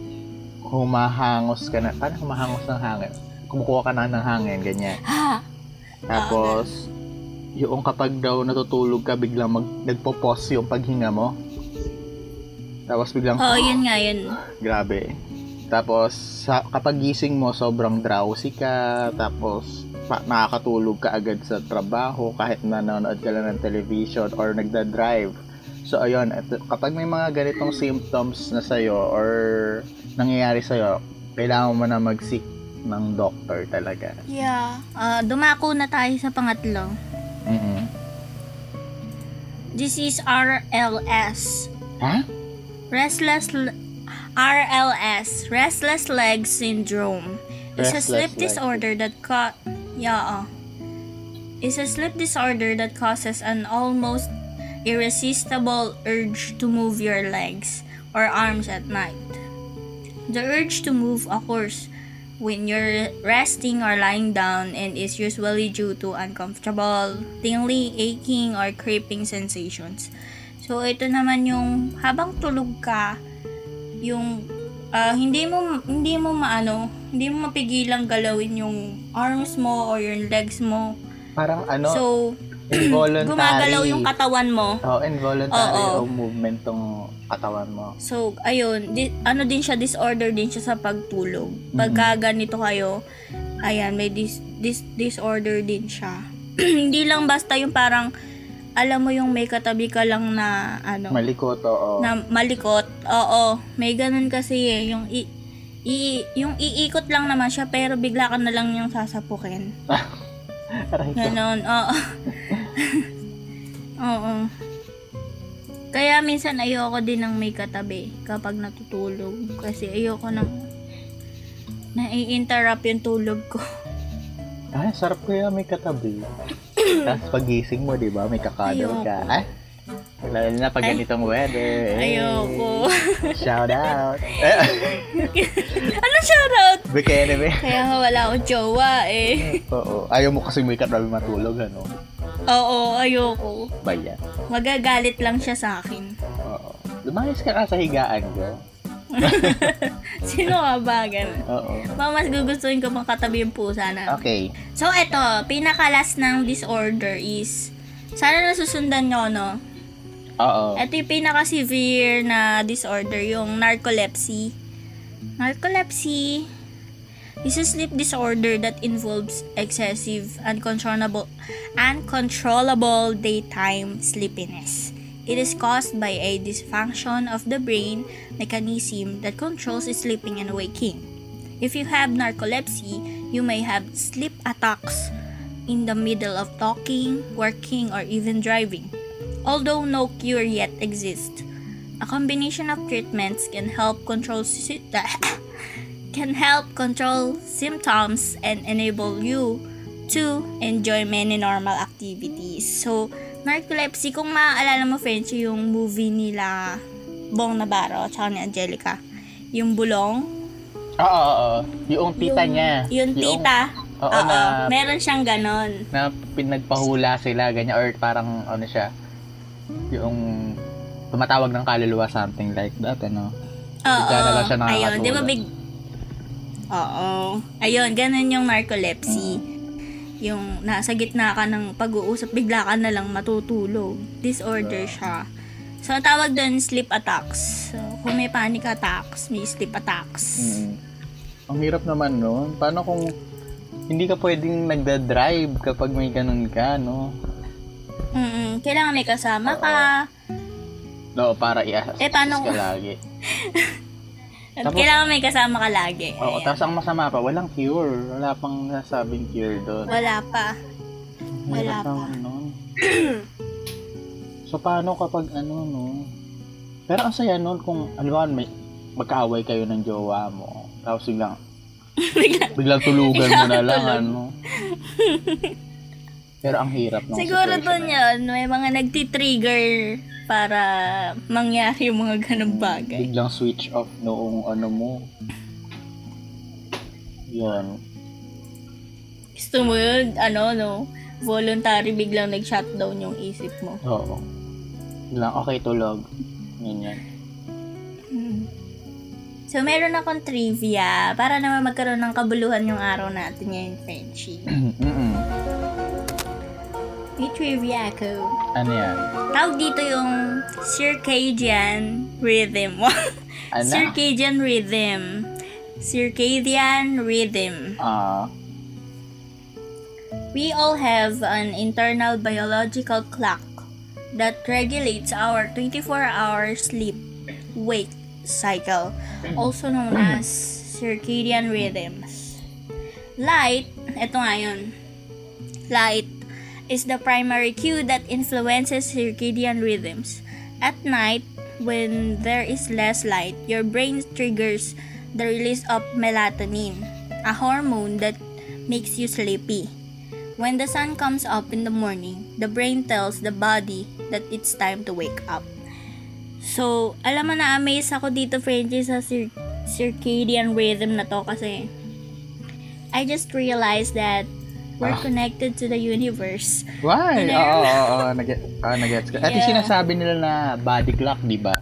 humahangos ka na. Paano humahangos ng hangin? Kumukuha ka na ng hangin, ganyan. Tapos, yung kapag daw natutulog ka, biglang mag, nagpo-pause yung paghinga mo. Tapos biglang, Oo, yun nga, yun. grabe. Tapos, sa, kapag gising mo, sobrang drowsy ka. Tapos, pa, nakakatulog ka agad sa trabaho kahit nanonood ka lang ng television or nagda-drive. So, ayun, eto, kapag may mga ganitong symptoms na sa'yo or nangyayari sa'yo, kailangan mo na mag-seek ng doctor talaga. Yeah. Ah, dumako na tayo sa pangatlo. mm This is RLS. Ha? Restless RLS, restless leg syndrome. It's a sleep leg. disorder that ca- Yeah. Uh. Is a sleep disorder that causes an almost irresistible urge to move your legs or arms at night. The urge to move occurs when you're resting or lying down and is usually due to uncomfortable, tingling, aching, or creeping sensations. So, ito naman yung habang tulog ka, yung ah, hindi mo hindi mo maano, hindi mo mapigilang galawin yung arms mo or yung legs mo. Parang ano, So, involuntary. gumagalaw yung katawan mo. Oh, involuntary Oo. yung movement tong katawan mo. So, ayun, di, ano din siya, disorder din siya sa pagtulog. Pagka ganito kayo, ayan, may dis, dis, disorder din siya. Hindi lang basta yung parang, alam mo yung may katabi ka lang na, ano, Malikot, oo. na malikot. Oo, may ganun kasi eh, yung i, i, yung iikot lang naman siya, pero bigla ka na lang yung sasapukin. Ko. Ganon, oo. oo. Kaya minsan ayoko din ng may katabi kapag natutulog. Kasi ayoko nang nai-interrupt yung tulog ko. Ay, sarap kaya may katabi. Tapos pagising mo, di ba, may kakadol ka. Ay, lalo na pag Ay. ganitong weather. Eh, Ayoko. Shout out. Ano shoutout? Bikini, be. Kaya nga wala akong jowa eh. Oo. Ayaw mo kasi may katabi matulog, ano? Oo, ayoko. Bayan. Magagalit lang siya sa akin. Oo. Lumayas ka na sa higaan ko. Sino ka ba? Ganun. Oo. Baka mas gugustuhin ko pang katabi yung pusa na. Okay. So, eto, pinakalas ng disorder is, sana nasusundan nyo, no? Oo. Ito yung pinaka-severe na disorder, yung narcolepsy. Narcolepsy is a sleep disorder that involves excessive, uncontrollable, uncontrollable daytime sleepiness. It is caused by a dysfunction of the brain mechanism that controls sleeping and waking. If you have narcolepsy, you may have sleep attacks in the middle of talking, working, or even driving. Although no cure yet exists, a combination of treatments can help control can help control symptoms and enable you to enjoy many normal activities. So, narcolepsy, kung maaalala mo, friends, yung movie nila Bong Navarro at ni Angelica, yung bulong, Oo, oo, oo. Yung tita yung, niya. Yung tita. Oo, Oo, na- meron siyang ganon. na pinagpahula sila, ganyan, or parang, ano siya, yung tumatawag ng kaluluwa, something like that, ano? Oo. Lang siya Ayun, di ba big... Oo. Ayun, ganun yung narcolepsy. Yung nasa gitna ka ng pag-uusap, bigla ka na lang matutulog. Disorder siya. So, ang tawag doon, sleep attacks. So, kung may panic attacks, may sleep attacks. Mm. Ang hirap naman nun. Paano kung hindi ka pwedeng nagda-drive kapag may ganun ka, no? Mm-mm. Kailangan may kasama ka. No, para i-assist Eh, paano- ka lagi. Tapos- kailangan may kasama ka lagi. Oo, Ayan. tapos ang masama pa, walang cure. Wala pang nasabing cure doon. Wala pa. Wala pa. nun. so, paano kapag ano, no? Pero ang saya nun kung, alam may magkaaway kayo ng jowa mo. Tapos biglang, Bigla- biglang tulugan mo na Biglang lang, ano? Pero ang hirap ng Siguro doon yun, may mga nagti-trigger para mangyari yung mga ganong bagay. Biglang switch off noong ano mo. Yun. Gusto mo yun, ano, no? Voluntary biglang nag-shutdown yung isip mo. Oo. Biglang, okay, tulog. Ganyan. Hmm. So, meron akong trivia para naman magkaroon ng kabuluhan yung araw natin ngayon, Frenchie. Mm-mm. May trivia ako. Ano yan? Tawag dito yung circadian rhythm. Ano? circadian rhythm. Circadian rhythm. Ah, We all have an internal biological clock that regulates our 24-hour sleep wake cycle, also known as circadian rhythms. Light, eto nga yun. Light is the primary cue that influences circadian rhythms. At night, when there is less light, your brain triggers the release of melatonin, a hormone that makes you sleepy. When the sun comes up in the morning, the brain tells the body that it's time to wake up. So, alam mo na amaze ako dito, Frenchie, sa cir- circadian rhythm na to kasi I just realized that we're Ah. connected to the universe. Why? Ano Oo, oo, oo. Ah, nag-gets ko. At Yeah. sinasabi nila na body clock, di ba?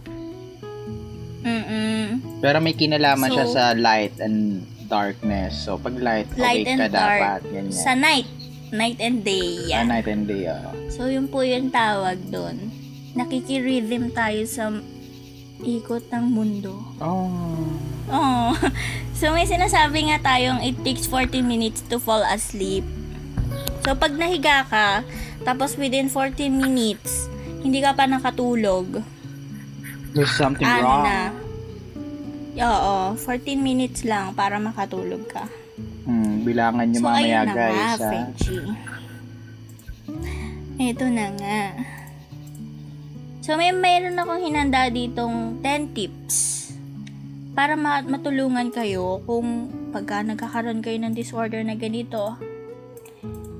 Mm-mm. Pero may kinalaman So- siya sa light and darkness. So, pag light, Light awake and ka dark. dapat. Ganyan. Sa night. Night and day. Ah, Yan. night and day, oo. So, yun po yung tawag doon. Nakikirhythm tayo sa ikot ng mundo. Oh. Oh. So, may sinasabi nga tayong it takes 40 minutes to fall asleep. So, pag nahiga ka, tapos within 14 minutes, hindi ka pa nakatulog, There's something ano wrong. na? Oo, 14 minutes lang para makatulog ka. Hmm, bilangan niyo So, mamaya, ayun na guys. nga. Frenchie. Ito na nga. So, may mayroon akong hinanda ditong 10 tips para ma- matulungan kayo kung pagka nagkakaroon kayo ng disorder na ganito.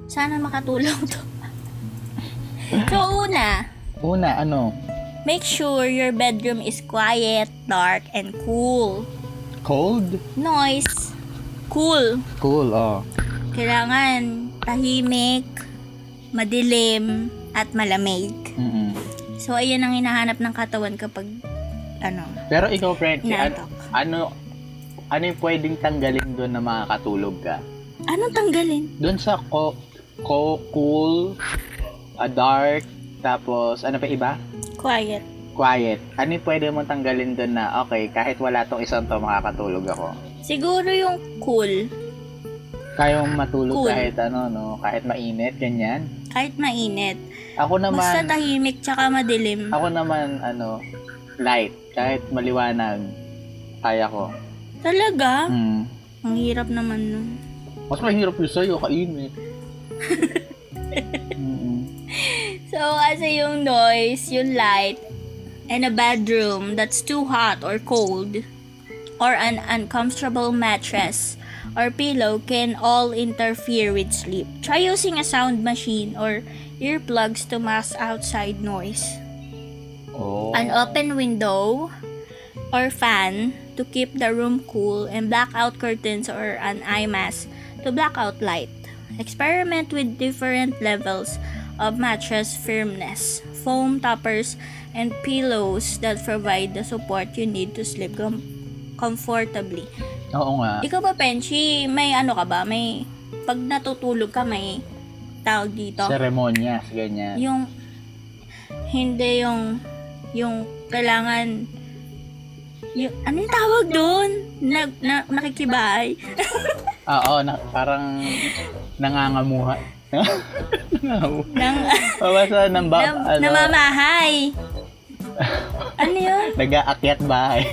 Sana makatulong to. so, una, Una, ano? make sure your bedroom is quiet, dark, and cool. Cold? Noise, cool. Cool, oh. Kailangan tahimik, madilim, at malamig. Mm-mm. So, ayan ang hinahanap ng katawan kapag, ano, Pero ikaw, friend, ano, ano, ano yung pwedeng tanggalin doon na makakatulog ka? Anong tanggalin? Doon sa ko cool, a dark, tapos ano pa iba? Quiet. Quiet. Ano yung pwede mong tanggalin doon na, okay, kahit wala tong isang to, makakatulog ako. Siguro yung cool, Kaya mong matulog Cool. kahit ano, no? Kahit mainit, ganyan. kahit mainit. Ako Basta naman, tahimik tsaka madilim. ako naman, ano, light. Kahit maliwanag, kaya ko. Talaga? Hmm. Ang hirap naman nun. Mas mahirap yung sa'yo, kainit. So, kasi yung noise, yung light, and a bedroom that's too hot or cold, or an uncomfortable mattress or pillow can all interfere with sleep. Try using a sound machine or earplugs to mask outside noise. Oh. An open window or fan to keep the room cool and blackout curtains or an eye mask to block out light. Experiment with different levels of mattress firmness, foam toppers, and pillows that provide the support you need to sleep com- comfortably. Oo nga. Ikaw ba, Penchi, may ano ka ba? May, pag natutulog ka, may tawag dito? Seremonyas, ganyan. Yung, hindi yung, yung kailangan, yung, ano yung tawag doon? Nag, na, nakikibay. Oo, na, parang nangangamuha. Nangangamuha. Nang, Pabasa ng ba, nam, ano, namamahay. ano yun? nag-aakyat bahay.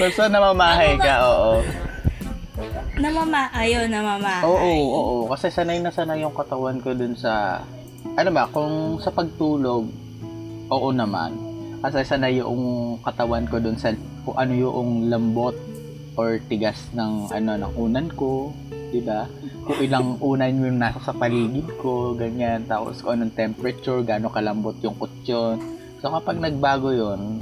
Basta namamahay ka, oo. Namama, ayun, namamahay. Oo, oo, Kasi sanay na sanay yung katawan ko dun sa, ano ba, kung sa pagtulog, oo naman. Kasi sanay yung katawan ko dun sa, kung ano yung lambot or tigas ng, ano, ng unan ko, di ba? Kung ilang unan yung nasa sa paligid ko, ganyan. Tapos kung anong temperature, gaano kalambot yung kutsyon. So kapag nagbago yon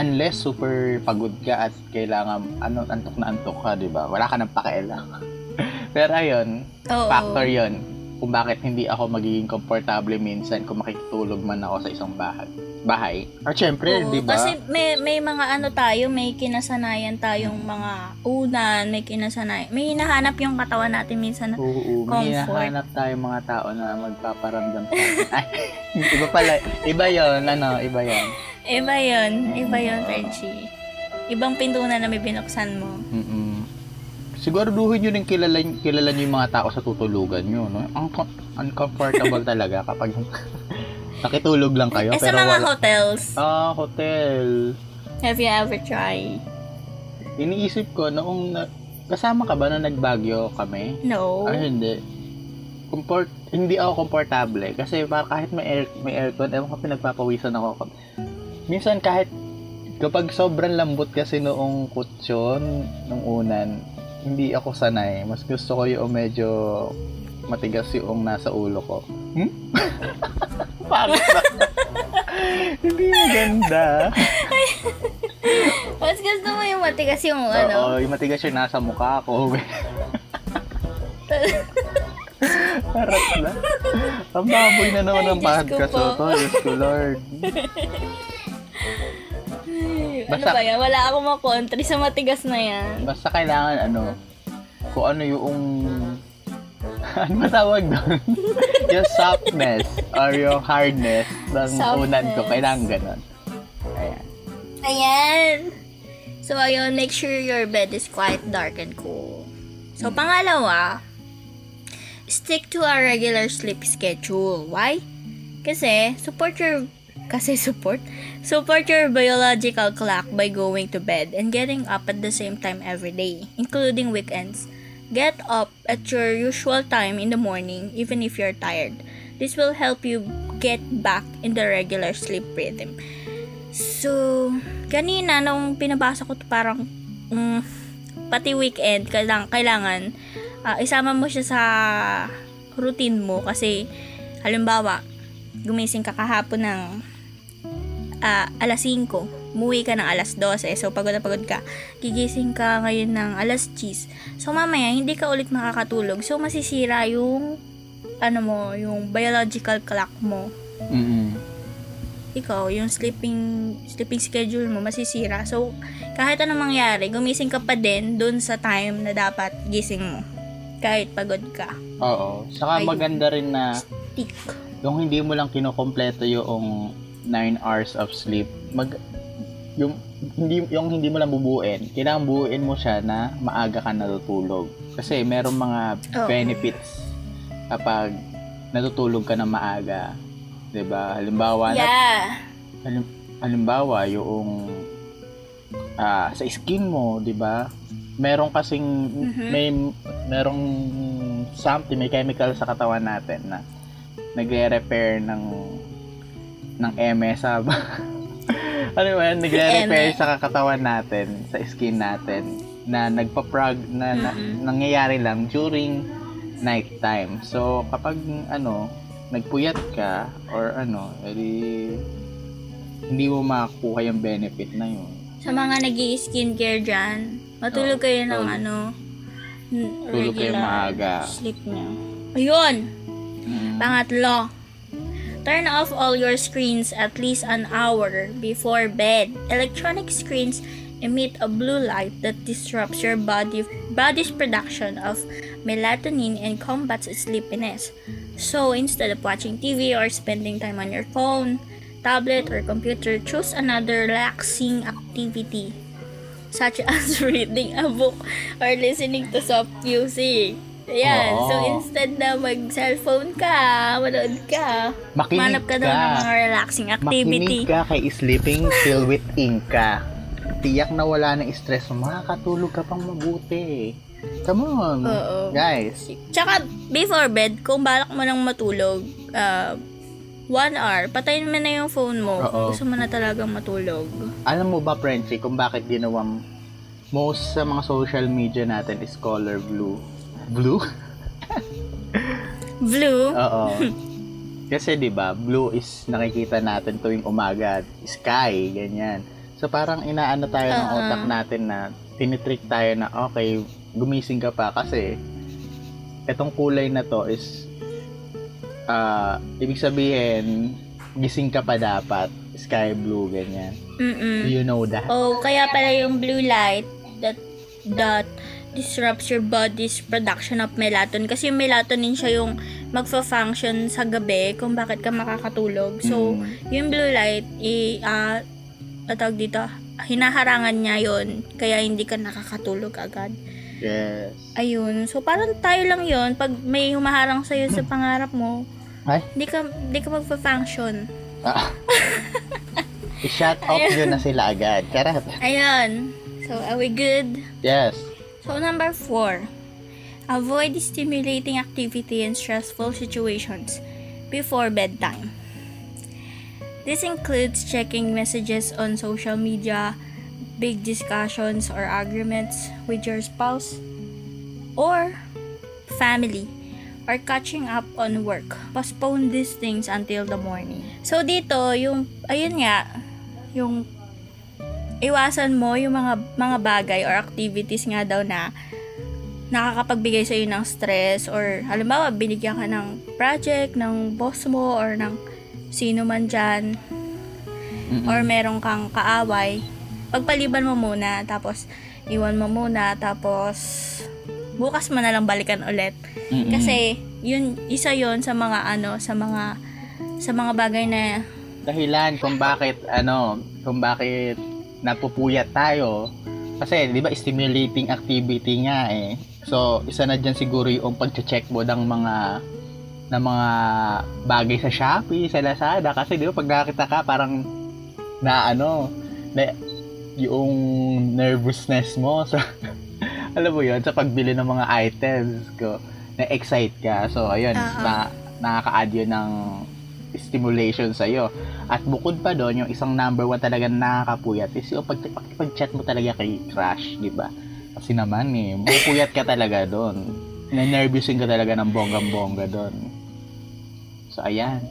unless super pagod ka at kailangan ano antok na antok ka, 'di ba? Wala ka nang pakialam. Pero ayun, Oo. factor 'yon kung bakit hindi ako magiging komportable minsan kung makikitulog man ako sa isang bahay. Bahay. Or syempre, Oo, 'di ba? Kasi may, may mga ano tayo, may kinasanayan tayong mga unan, may kinasanayan. May hinahanap yung katawan natin minsan na Oo, may Comfort. hinahanap tayong mga tao na magpaparamdam sa. Ay, iba pala, iba 'yon, ano, iba 'yon. Iba yun. Iba yun, Frenchie. Ibang pintunan na may binuksan mo. Mm-mm. Siguraduhin nyo rin kilala, kilala nyo yung mga tao sa tutulugan nyo, no? Ang uncomfortable talaga kapag nakitulog lang kayo. eh, sa pero mga wala- hotels, Ah, hotel. have you ever tried? Iniisip ko, noong na, kasama ka ba na nagbagyo kami? No. Ay, hindi. Comport, hindi ako komportable kasi para kahit may air, may aircon, ewan ko pinagpapawisan ako. Minsan kahit kapag sobrang lambot kasi noong kutsyon, nung unan, hindi ako sanay. Mas gusto ko yung medyo matigas yung nasa ulo ko. Hmm? Bakit ba? hindi maganda. Mas gusto mo yung matigas yung ano? Oo, yung matigas yung nasa mukha ko. Harap na. Ang baboy na naman Ay, ng ko podcast po. ko to. Diyos ko, Lord. Ano Basta- ba yan? Wala akong makontri sa matigas na yan. Basta kailangan ano, kung ano yung ano matawag doon? yung softness or yung hardness ng Softness. unan ko. Kailangan ganon. Ayan. Ayan. So, ayun, make sure your bed is quiet, dark, and cool. So, pangalawa, stick to a regular sleep schedule. Why? Kasi, support your, kasi support, support your biological clock by going to bed and getting up at the same time every day, including weekends. Get up at your usual time in the morning, even if you're tired. This will help you get back in the regular sleep rhythm. So, kanina nung pinabasa ko to parang mm, pati weekend kailangan, kailangan ah, isama mo siya sa routine mo kasi halimbawa gumising ka kahapon ng ah, alas 5 umuwi ka ng alas 12 so pagod na pagod ka gigising ka ngayon ng alas 10 so mamaya hindi ka ulit makakatulog so masisira yung ano mo yung biological clock mo Mm-mm. ikaw, yung sleeping sleeping schedule mo masisira. So, kahit anong mangyari, gumising ka pa din dun sa time na dapat gising mo. Kahit pagod ka. Oo. Saka Ayun. maganda rin na Tick. yung hindi mo lang kinokompleto yung 9 hours of sleep, mag yung hindi yung hindi mo lang bubuin, kailangan buuin mo siya na maaga ka natutulog. Kasi merong mga Oo. benefits kapag natutulog ka na maaga. 'Di ba? Halimbawa, Yeah. halim- halimbawa yung ah, sa skin mo, 'di ba? Meron kasing Mhm. may merong something, may chemical sa katawan natin na nagre-repair ng ng MS sa ano ba yan? Nagre-repair sa katawan natin, sa skin natin na nagpa-prog na, na Mhm. nangyayari lang during night time. So kapag ano, nagpuyat ka or ano, edi hindi mo makakuha yung benefit na yun. Sa mga nag skincare dyan, matulog Oo, kayo ng tulog. ano, Tulog kayo regular maaga. sleep nyo. Ayun! Mm. Pangatlo, turn off all your screens at least an hour before bed. Electronic screens emit a blue light that disrupts your body body's production of melatonin and combats sleepiness. So instead of watching TV or spending time on your phone, tablet, or computer, choose another relaxing activity such as reading a book or listening to soft music. Ayan. Oo. So, instead na mag-cellphone ka, manood ka, Makinig manap ka daw ka. ng mga relaxing activity. Makinig ka kay Sleeping Chill with Inka. Tiyak na wala ng stress mo. Makakatulog ka pang mabuti. Come on. Oo. Guys. Tsaka, before bed, kung balak mo nang matulog, uh, one hour, patayin mo na yung phone mo. Oo. Kung gusto mo na talagang matulog. Alam mo ba, Frenchie, kung bakit ginawang most sa mga social media natin is color blue? Blue? Blue, Oo. Kasi 'di ba, blue is nakikita natin tuwing umaga, sky, ganyan. So parang inaano tayo ng Oo. utak natin na tinitrick tayo na okay, gumising ka pa kasi etong kulay na to is ah ibig sabihin gising ka pa dapat, sky blue ganyan. Do mm you know that? Oh, kaya pala yung blue light that that disrupts your body's production of melatonin. Kasi yung melatonin siya yung magfa-function sa gabi kung bakit ka makakatulog. So, Mm. yung blue light, i, ah, tawag dito, hinaharangan niya yon kaya hindi ka nakakatulog agad. Yes. Ayun. So, parang tayo lang yon Pag may humaharang sa'yo sa pangarap mo, Ay? hindi ka, hindi ka magfa-function. Ah. I-shut off nyo na sila agad. Karat. Ayun. So, are we good? Yes. So, number four, avoid stimulating activity and stressful situations before bedtime. This includes checking messages on social media, big discussions or arguments with your spouse, or family or catching up on work. Postpone these things until the morning. So dito, yung ayun nga, yung iwasan mo yung mga mga bagay or activities nga daw na nakakapagbigay sa iyo ng stress or halimbawa binigyan ka ng project ng boss mo or ng sino man Mm-mm. or meron kang kaaway pagpaliban mo muna tapos iwan mo muna tapos bukas mo na lang balikan ulit Mm-mm. kasi yun isa yon sa mga ano sa mga sa mga bagay na dahilan kung bakit ano, kung bakit napupuyat tayo. Kasi 'di ba stimulating activity nga eh. So, isa na diyan siguro yung pagche-check mo ng mga ng mga bagay sa Shopee, sa Lazada kasi 'di ba pag nakita ka parang na ano, na, yung nervousness mo sa alam mo yun, sa pagbili ng mga items ko, na-excite ka. So, ayun, Oo. na, nakaka-add yun ng stimulation sa'yo. At bukod pa doon, yung isang number one talaga nakakapuyat is yung pag, pag, pag-chat mo talaga kay crush, di ba? Kasi naman eh, mapupuyat ka talaga doon. Na-nervousin ka talaga ng bonggang-bongga doon. So, ayan.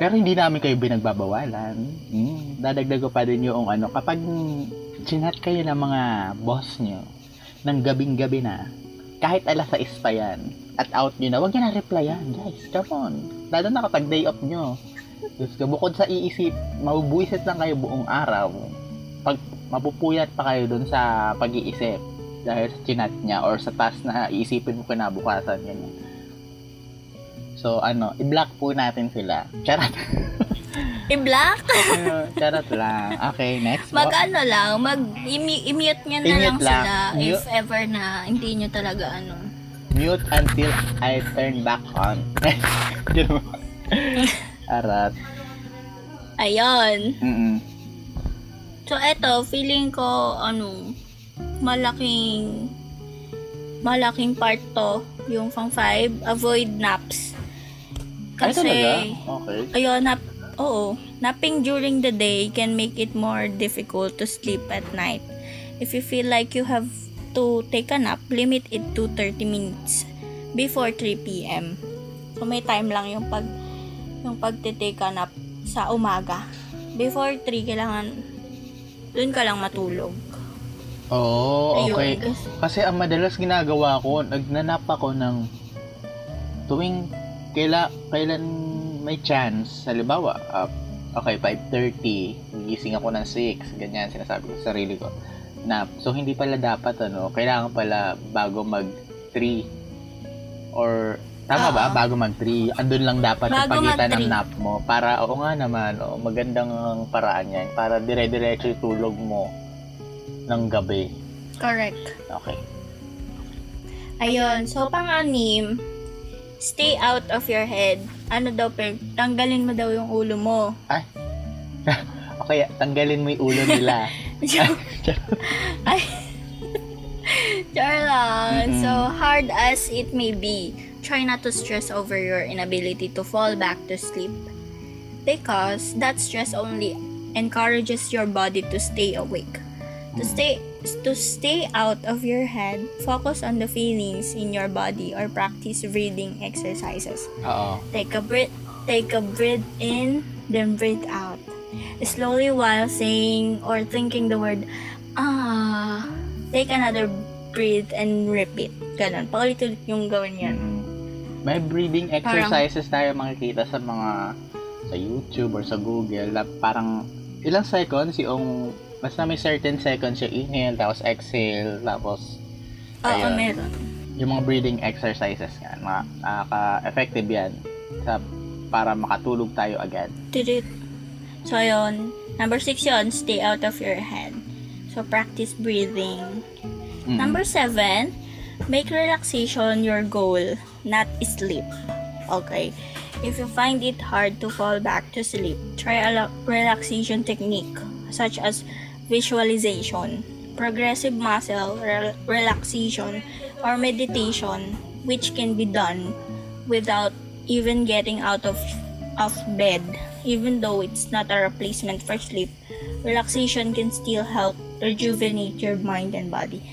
Pero hindi namin kayo binagbabawalan. Hmm, dadagdag ko pa din yung ano, kapag chinat kayo ng mga boss nyo, ng gabing-gabi na, kahit alas 6 pa yan, at out nyo na, huwag nyo na replyan, guys. Come on. Lalo na kapag day off nyo. Diyos ko, bukod sa iisip, mabubuisit lang kayo buong araw. Pag mapupuyat pa kayo dun sa pag-iisip dahil sa chinat niya or sa task na iisipin mo kinabukasan ganyan. So, ano, i-block po natin sila. Charot. i-block Charot lang. Okay, next. mag ano lang mag i- mute nyo na I-mute lang, lang. sila if ever na hindi nyo talaga ano Mute until I turn back on. Arat. ayun Mm-mm. So, eto, feeling ko, ano, malaking, malaking part to, yung pang 5, avoid naps. Ay, Kasi, talaga? Okay. ayun, nap, oo, napping during the day can make it more difficult to sleep at night. If you feel like you have to take a nap, limit it to 30 minutes before 3 p.m. So, may time lang yung pag, yung pagtitake a nap sa umaga. Before 3, kailangan, dun ka lang matulog. Oo, Ayun. okay. Kasi ang madalas ginagawa ko, nagnanap ako ng tuwing kaila, kailan may chance, halimbawa, uh, okay, 5.30, gising ako ng 6, ganyan, sinasabi ko sa sarili ko. Nap. So, hindi pala dapat, ano, kailangan pala bago mag 3 or Tama ba? Oo. Bago mag 3. Andun lang dapat yung Bago pagitan ng nap mo. Para, oo nga naman, oo, magandang paraan yan. Para dire-diretso yung tulog mo ng gabi. Correct. Okay. Ayun. So, pang-anim, stay out of your head. Ano daw, per, tanggalin mo daw yung ulo mo. Okay, tanggalin mo yung ulo nila. Ay. Char lang. Mm-mm. So, hard as it may be, try not to stress over your inability to fall back to sleep. Because that stress only encourages your body to stay awake. To Mm. stay to stay out of your head, focus on the feelings in your body or practice breathing exercises. Oo. Take a breath, take a breath in, then breathe out. Slowly while saying or thinking the word ah, take another breath and repeat. Ganun. Paulit-ulit yung gawin yan. Mm. May breathing exercises tayo makikita sa mga sa YouTube or sa Google na parang ilang seconds yung basta may certain seconds yung inhale tapos exhale tapos Oo, Ayun. meron. yung mga breathing exercises nga nakaka-effective yan sa para makatulog tayo agad. Tirit. So, yun. Number six yun, stay out of your head. So, practice breathing. Mm. Number seven, make relaxation your goal, not sleep. Okay. If you find it hard to fall back to sleep, try a relaxation technique such as visualization, progressive muscle rel- relaxation, or meditation, which can be done without even getting out of of bed. Even though it's not a replacement for sleep, relaxation can still help rejuvenate your mind and body.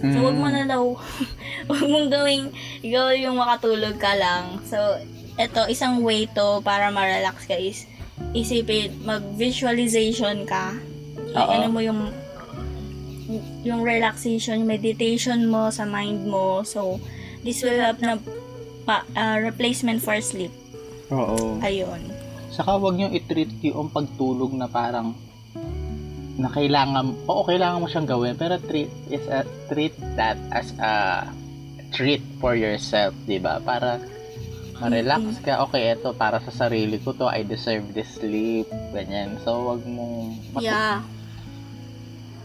So, wag mo na daw, wag mong gawing, ikaw yung makatulog ka lang. So, eto, isang way to para ma-relax ka is, isipin, mag-visualization ka. Oo. ano mo yung, yung relaxation, yung meditation mo sa mind mo. So, this will help na pa, ah, replacement for sleep. Oo. Ayun. Saka wag niyo i-treat yung pagtulog na parang na kailangan, oo, kailangan mo siyang gawin, pero treat is a, treat that as a treat for yourself, 'di ba? Para ma-relax ka. Okay, eto para sa sarili ko to, I deserve this sleep, ganyan. So wag mong matu- Yeah.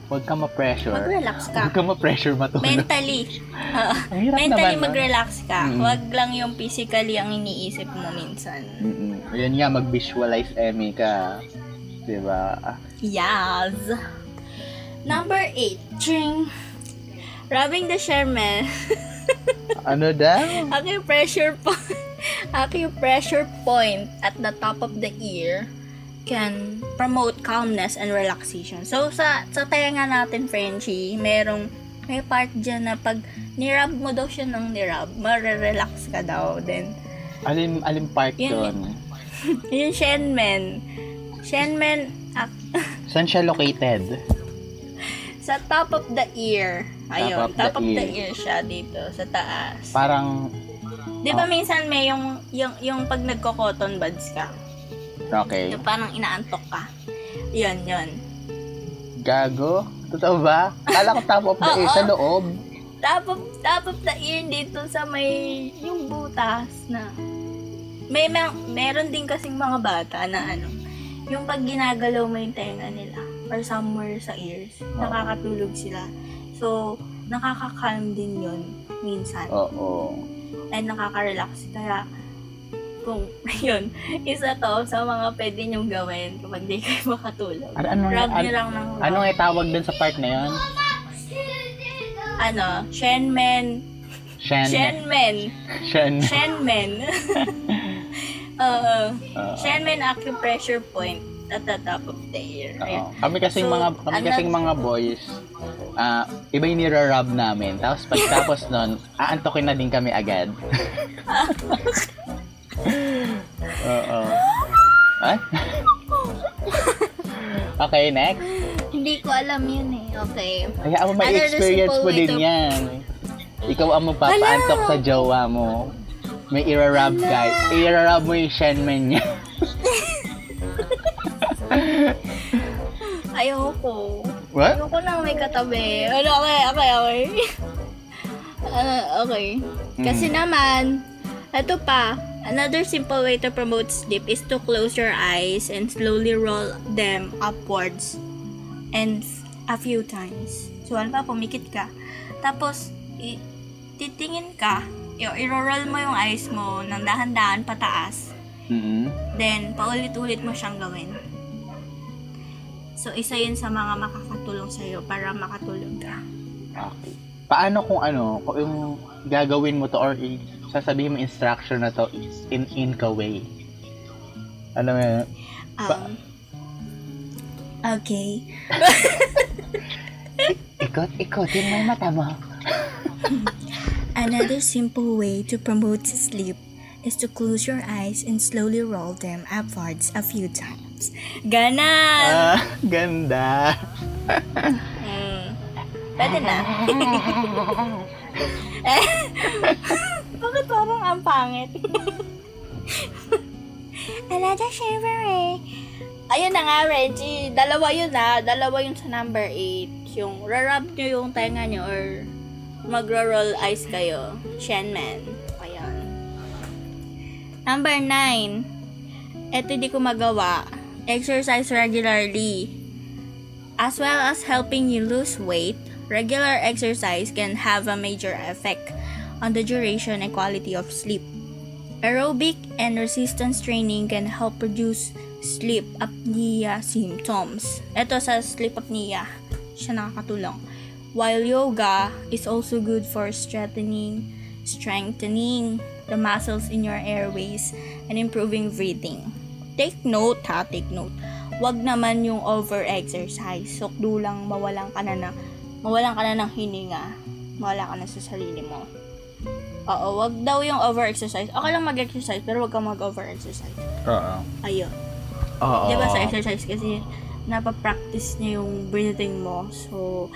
Wag ka ma-pressure. Mag-relax ka. Wag ka ma-pressure matulog. Mentally. Hirap mentally naman, mag-relax ka. Mm. Wag lang yung physically ang iniisip mo minsan. Mm-mm. Ayan nga, mag-visualize, Emmy ka. 'Di ba? Yes. Number 8. Ching. Rubbing the Sherman. Ano daw? acupressure point. acupressure point at the top of the ear can promote calmness and relaxation. So, sa, sa tenga natin, Frenchie, merong, may part dyan na pag nirab mo daw siya ng nirab, marerelax ka daw. Then, Alin, alin part Yun- doon? yung Shenmen. Shenmen, ac- Saan siya located? sa top of the ear. Ayun, Top of top, the of the ear. ear siya dito, sa taas. Parang, Di ba minsan may yung, yung, yung pag nagko-cotton buds ka, okay. yung parang inaantok ka. Yun, yun. Gago? Totoo ba? Kala ko top of the ear sa loob. Top of, top of the ear dito sa may, yung butas na, may, may meron din kasing mga bata na ano, yung pag ginagalaw mo yung tenga nila, or somewhere sa ears, nakakatulog sila. So, nakaka-calm din yun minsan. Oo. and nakaka-relax. Kaya, kung, yun, isa to sa mga pwede nyong gawin kapag di kayo makatulog. Ano, ano, Rub ano, lang ng rub. ano nga tawag dun sa part na yun? Ano? Shenmen. Shen. Shenmen. Shen. Shenmen. Oo. Oo. Shenmen acupressure point at the top of the ear. Oo. Kami kasing So, mga kami ano- kasing mga boys, ah iba yung nira-rub namin. Tapos pagtapos nun, aantokin na din kami agad. Oo. Ay? okay, next. Hindi ko alam yun eh. Okay. Kaya mo may Another experience mo din yan. Ikaw ang magpapaantok sa jowa mo. May ira-rub guy. Ira-rub mo yung shenmen niya. Ayoko. What? Ayoko na may katabi. Ano, okay, okay, okay. Ah, okay. Kasi naman, ito pa, another simple way to promote sleep is to close your eyes and slowly roll them upwards and a few times. So, ano pa, pumikit ka. Tapos, i- titingin ka, i- i-roll mo yung eyes mo ng dahan-dahan pataas. mm Then, paulit-ulit mo siyang gawin. So, isa yun sa mga makakatulong sa'yo para makatulog ka. Okay. Paano kung ano, kung yung gagawin mo to or i- sasabihin mo instruction na to in Inca way? Ano mo yun? Um, okay. Ikot, ikotin mo yung mata mo. Another simple way to promote sleep is to close your eyes and slowly roll them upwards a few times. Ganan! Ah, ganda. Pwede na. eh, bakit parang ang pangit? Another shaver eh. Ayun na nga, Reggie. Dalawa yun na. Dalawa yun sa number 8. Yung rarub nyo yung tenga nyo or magro-roll eyes kayo. Shenman. Ayun. Number 9. Ito di ko magawa. Exercise regularly. As well as helping you lose weight, regular exercise can have a major effect on the duration and quality of sleep. Aerobic and resistance training can help reduce sleep apnea symptoms. Ito sa sleep apnea, siya nakakatulong. While yoga is also good for strengthening, strengthening the muscles in your airways and improving breathing. Take note ha, take note. Wag naman yung over-exercise. Sukdo lang mawalan ka na na, mawalan ka na ng hininga. mawala ka na sa sarili mo. Oo, wag daw yung over-exercise. Okay lang mag-exercise, pero wag kang mag-over-exercise. Oo. Ayun. Oo. Di ba sa exercise kasi napapractice niya yung breathing mo. So,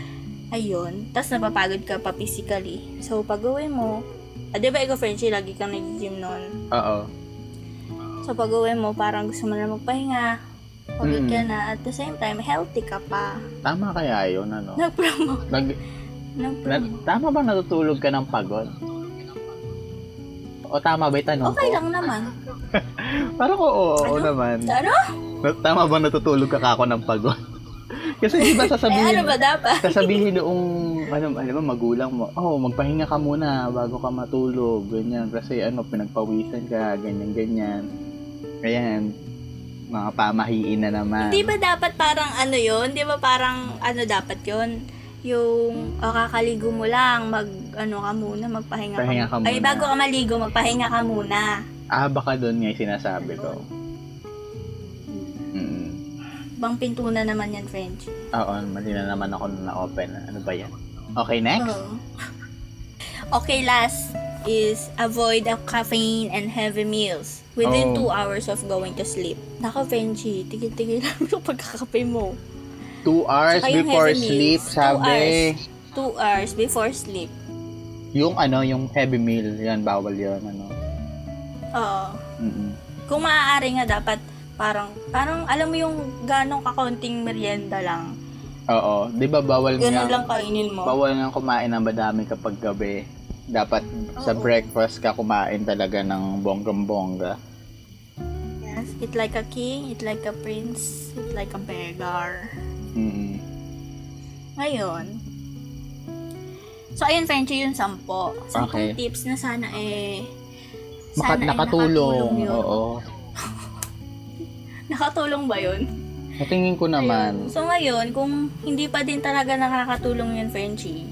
ayun. Tapos napapagod ka pa physically. So, pag uwi mo, ah, di ba ikaw, Frenchie, lagi kang nag-gym noon. Oo. So, pag uwi mo, parang gusto mo na magpahinga. Pagod Mm. ka na. At the same time, healthy ka pa. Tama kaya yun, ano? Nag-promote. Nag, na, Nag-promote. tama ba natutulog ka ng pagod? O tama ba yung tanong Okay ko? lang naman. Parang oo, oo, Ano? naman. Ano? Na- Tama ba natutulog ka kako ng pagod? Kasi di ba Eh, sasabihin, ano ba dapat? sasabihin noong, ano, ano ba, magulang mo, oh, magpahinga ka muna bago ka matulog, ganyan. Kasi ano, pinagpawisan ka, ganyan, ganyan. Ayan, mga pamahiin na naman. Di ba dapat parang ano yon Di ba parang ano dapat yon Yung o kakaligo mo lang, mag ano ka muna, magpahinga Pahinga ka, ka muna. Ay, bago ka maligo, magpahinga ka muna. Ah, baka doon nga yung sinasabi ko. Mm. Bang pintunan naman yan, French. Oo, mali na naman ako na open. Ano ba yan? Okay, next? Oo. Okay, last is avoid of caffeine and heavy meals within Oh. two hours of going to sleep. Nako, Frenchie, tigil-tigil lang yung pagkakape mo. Two hours Saka before sleep, meals. Two sabi. hours. Two hours before sleep. Yung ano, yung heavy meal, yan, bawal yun, ano. Oo. Mm-mm. Kung maaari nga dapat parang parang alam mo yung ganong kakaunting merienda lang. Oo, di ba bawal Ganun nga, lang kainin mo. bawal nga kumain ng madami kapag gabi. Dapat sa Oo. breakfast ka kumain talaga ng bonggang-bongga. Yes, eat like a king, eat like a prince, eat like a beggar. Mm-mm. Ngayon, so ayun Frenchie yung sampo. Sampung Okay. tips na sana eh Maka- sana ay nakatulong, yun. oo. Nakatulong ba yun? Sa tingin ko naman, Ayun. So ngayon, kung hindi pa din talaga nakakatulong yun, Frenchie,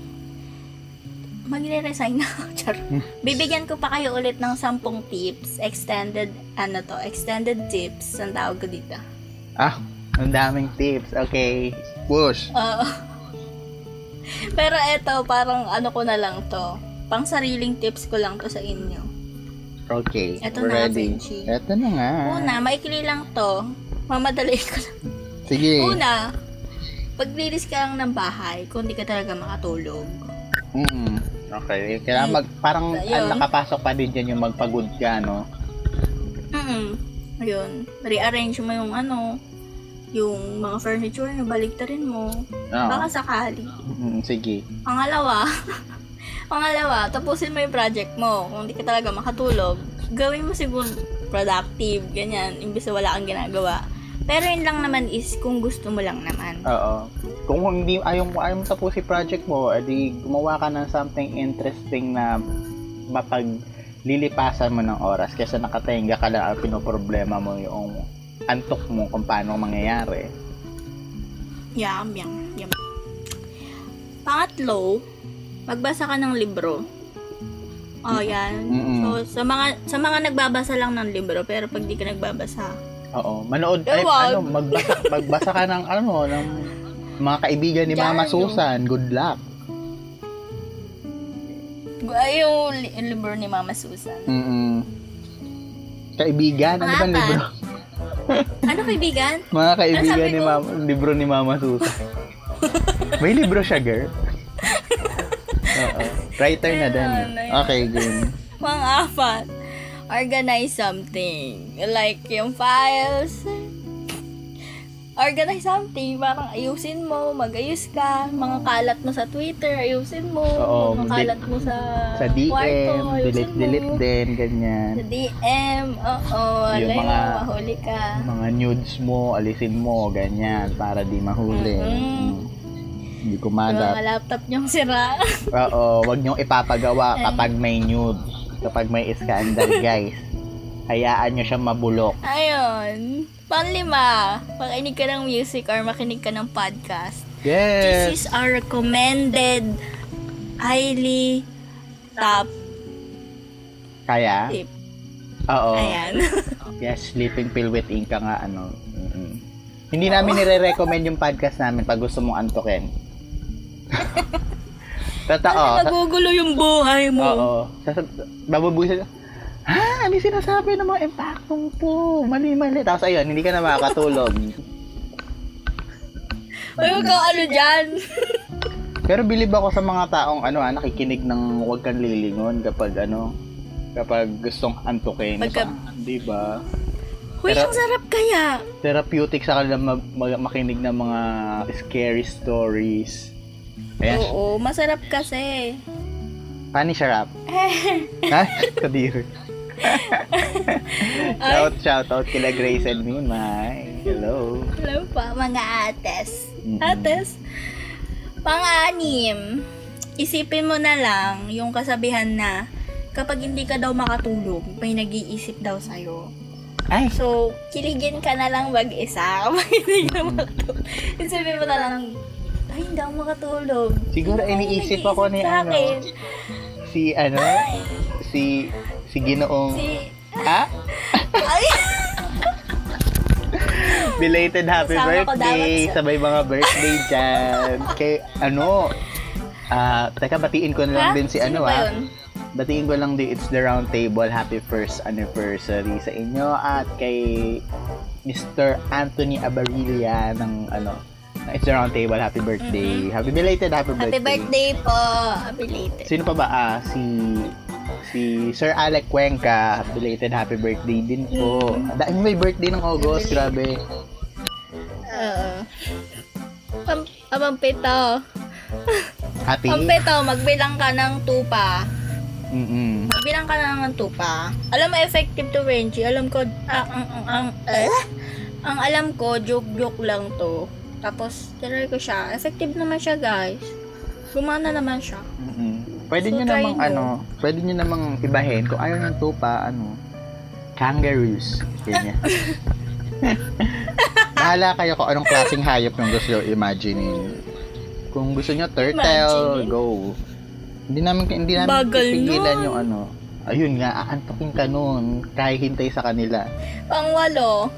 magre-resign na. Char. Hmm. Bibigyan ko pa kayo ulit ng 10 tips, extended, ano to, extended tips, ang tawag ko dito. ah, ang daming tips. Okay, push. Oo. Pero eto, parang ano ko na lang to. Pang sariling tips ko lang to sa inyo. Okay, Eto na, ready. Frenchie. Eto na nga. Una, maikli lang to. Mamadali ko lang. Sige. Una, paglilis ka lang ng bahay kung di ka talaga makatulog. Mm Okay. Kailangan mag, parang Ayun. ah, nakapasok pa din dyan yung magpagod ka, no? Mm Ayun. Rearrange mo yung ano, yung mga furniture na baliktarin mo. Oo. Baka sakali. Mm, sige. Pangalawa, pangalawa, tapusin mo yung project mo. Kung di ka talaga makatulog, gawin mo siguro productive, ganyan, imbis na wala kang ginagawa. Pero yun lang naman is kung gusto mo lang naman. Oo. Kung hindi ayaw mo ayaw mo tapusin project mo, edi gumawa ka ng something interesting na mapag lilipasan mo ng oras kaysa nakatenga ka lang ang pinoproblema mo yung antok mo kung paano mangyayari. Yum, yum, yum. Pangatlo, magbasa ka ng libro. Oh, yan. Mm-mm. So, sa mga sa mga nagbabasa lang ng libro, pero pag di ka nagbabasa, Oo. Manood ay, Ewan. ano, magbasa, magbasa ka ng ano, ng mga kaibigan ni Mama Susan. Good luck. ay yung li- yung libro ni Mama Susan. Mm. Kaibigan, ano ba libro? Ano kaibigan? Mga kaibigan sabi ni ko? Mama, libro ni Mama Susan. May libro siya, girl. Oo. Writer na din. Ayun, ayun. Okay, game. Pang-apat, organize something. Like yung files. Organize something. Parang ayusin mo, mag-ayos ka. Mga kalat mo sa Twitter, ayusin mo. Oo, mga kalat mo sa, Sa DM, kwarto, delete, mo. delete din, ganyan. Sa DM, oo. Yung Alay mga- mo, mahuli ka. Mga nudes mo, alisin mo, ganyan, para di mahuli. Mm-mm. Mm. Hindi Yung kumalat. mga laptop niyong sira. Oo, wag niyong ipapagawa kapag may nude. Kapag may scandal, guys. Hayaan niyo siya mabulok. Ayun. Panglima, makinig ka ng music or makinig ka ng podcast. Yes! This is our recommended highly top Kaya? tip. Oo. Ayan. Yes, sleeping pill with Inka nga, ano. mm Hindi namin nire-recommend yung podcast namin pag gusto mong antokin. Totoo. Nagugulo yung buhay mo. Oo. Sasab- bababuhin ha? Ano yung sinasabi ng mga impactong po? Mali-mali. Tapos ayun, hindi ka na makakatulog. Ay, huwag kang ano dyan. Pero bilib ako sa mga taong ano ah, nakikinig ng huwag kang lilingon kapag ano, kapag gustong antukin. Pagka- Di ba? Uy, Pero- ang sarap kaya. Therapeutic sa kanila mag- mag- makinig ng mga scary stories. Ayan. Oo, masarap kasi. Paano siya rap? ha? Kadiri. shout, shout out kila Grace and Minmay. Hello. Hello pa, mga ates. Mm-mm. Ates, pang-anim, isipin mo na lang yung kasabihan na kapag hindi ka daw makatulog, may nag-iisip daw sa'yo. Ay, So, kiligin ka na lang mag-isa kapag hindi ka makatulog. Isipin mo na lang, ay, hindi ako makatulog. siguro yung iniisip ako ni ano, si ano, si si Ginoong Si, Ha? ay, Belated happy Kasama birthday! dapat sa- Sabay mga birthday dyan. Kay, ano, ah, teka, batiin ko na lang ha? din si Sino ano ah. Batiin ko lang din, it's the round table. Happy first anniversary sa inyo at kay Mr. Anthony Abarilla ng ano, It's the Round Table. Happy birthday. Happy belated happy birthday. Happy birthday po. Belated. Sino pa ba? Ah, si si Sir Alec Cuenca. Belated happy birthday din po. Mm. Dahil may birthday ng August, grabe. Oo. Pam, ah, pampito. Happy? Pampito, magbilang ka ng tupa. Mm-mm. Magbilang ka ng tupa. Alam mo, effective to Renji. Alam ko, ah, ang, ang, ang, eh? ang alam ko, joke-joke lang to. Tapos, tinry ko siya. Effective naman siya, guys. Gumana naman siya. Mm-mm. Pwede So, nyo namang mo. ano, pwede nyo namang ibahin kung ayaw ng tupa, ano, kangaroos. Ganyan. Bahala kayo kung anong klaseng hayop yung gusto nyo imagine. Kung gusto nyo turtle, Imagine. go. Hindi namin hindi namin Bagal pipigilan nun. yung ano. Ayun nga, aantokin ka nun. Kahit hintay sa kanila. Pangwalo,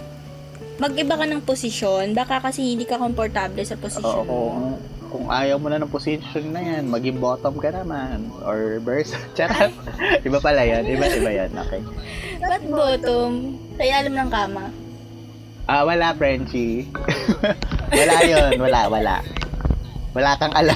mag-iba ka ng posisyon. Baka kasi hindi ka komportable sa Oo, posisyon mo. kung, kung ayaw mo na ng position na yan, maging bottom ka naman. Or verse. Charot. iba pala yan. Iba, iba yan. Okay. Ba't bottom? Sa ilalim ng kama. Ah, wala, Frenchie. wala yon Wala, wala. Wala kang alam.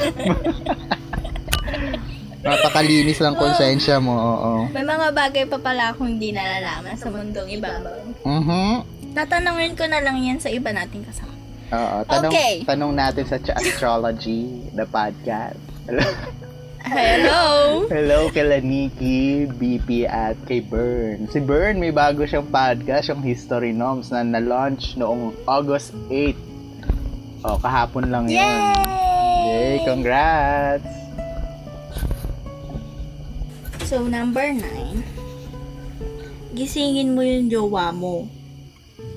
Napakalinis lang konsensya mo, oo. May mga bagay pa pala akong hindi nalalaman sa mundong ibabaw. Mhm. Tatanungin ko na lang yan sa iba nating kasama. Oo, tanong, Okay. tanong natin sa Astrology, the podcast. Hello, Hello! Hello kila Nikki, BP at kay Bern. Si Bern, may bago siyang podcast, yung History Noms, na na-launch noong August 8. Oh, kahapon lang yun. Yay! Yay, congrats! So, number nine. Gisingin mo yung jowa mo.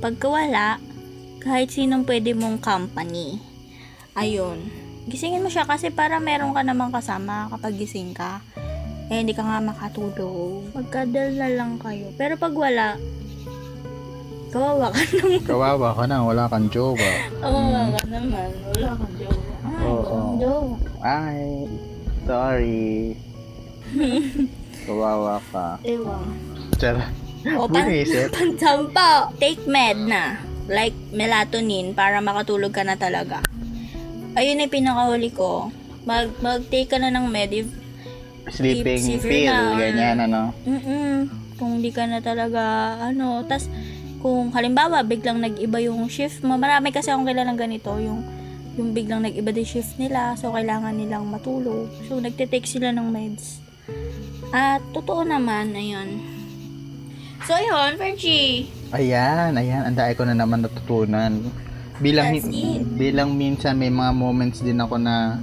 Pagka wala, kahit sinong pwede mong company. Ayun. Gisingin mo siya kasi para meron ka namang kasama kapag gising ka. Eh, hindi ka nga makatulog. Magkadal na lang kayo. Pero pag wala, kawawa ka naman. Kawawa ka na, wala kang jowa. Kawawa ka naman. Wala kang jowa. Ay, wala kang jowa. Ay, sorry. Kawawa ka. Ewan. Tara. O, pan-. Pansampa, take med na. Like melatonin para makatulog ka na talaga. Ayun yung pinakahuli ko. Mag, mag-take ka na ng med if, Sleeping Sleep pill, na, ganyan ano. mm kung di ka na talaga, ano, tas kung halimbawa biglang nag-iba yung shift marami kasi akong kilalang ganito, yung yung biglang nag-iba din shift nila, so kailangan nilang matulog. So, nagte-take sila ng meds. At, totoo naman, ayun. So, ayun, Fergie. Ayan, ayan, ang dami ko na naman natutunan. Bilang That's it. bilang minsan may mga moments din ako na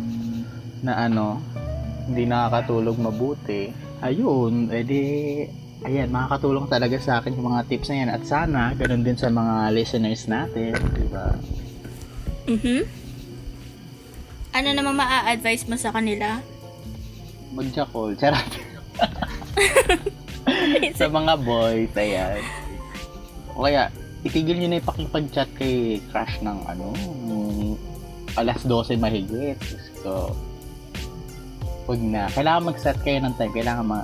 na ano, hindi nakakatulog mabuti. Ayun, edi ayan, makakatulong talaga sa akin yung mga tips na yan. At sana, ganun din sa mga listeners natin, di ba? Mhm. Ano naman maa-advise mo sa kanila? Mag-jackal, charot. sa mga boys, ayan. O kaya, itigil nyo na yung pakipag-chat kay crush ng ano, alas 12 mahigit. So, Huwag na. Kailangan mag-set kayo ng time. Kailangan ma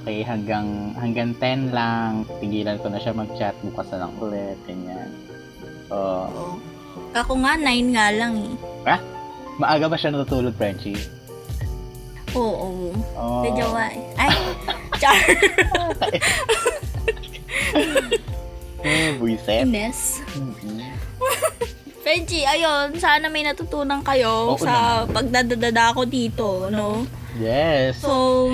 okay, hanggang hanggang 10 lang. Tigilan ko na siya mag-chat. Bukas na lang ulit. Ganyan. Oo. Ako nga, 9 nga lang eh. Maaga ba siya natutulog, Frenchie? Oo. Oh. Nga eh. Ay, char. Eh, buiset. Ines. Mhm. Frenchie, ayun, sana may natutunan kayo Oo sa pagdadadada ko dito, no? Yes. So,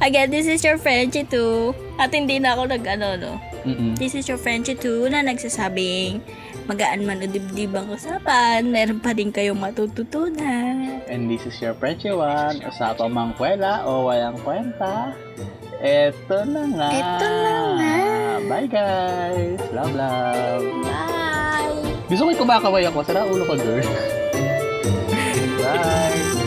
again, this is your Frenchie too. At hindi na ako nag, ano, no? Mm-mm. This is your Frenchie too na nagsasabing magaan man o dibdib ang usapan, meron pa din kayong matututunan. And this is your Frenchie one. Usapang mangkwela o walang kwenta. Eto na nga. Eto na nga. Bye guys. Love, love. Bye! Gusto ko kumakaway ako. Sara ulo ko, girl. Bye.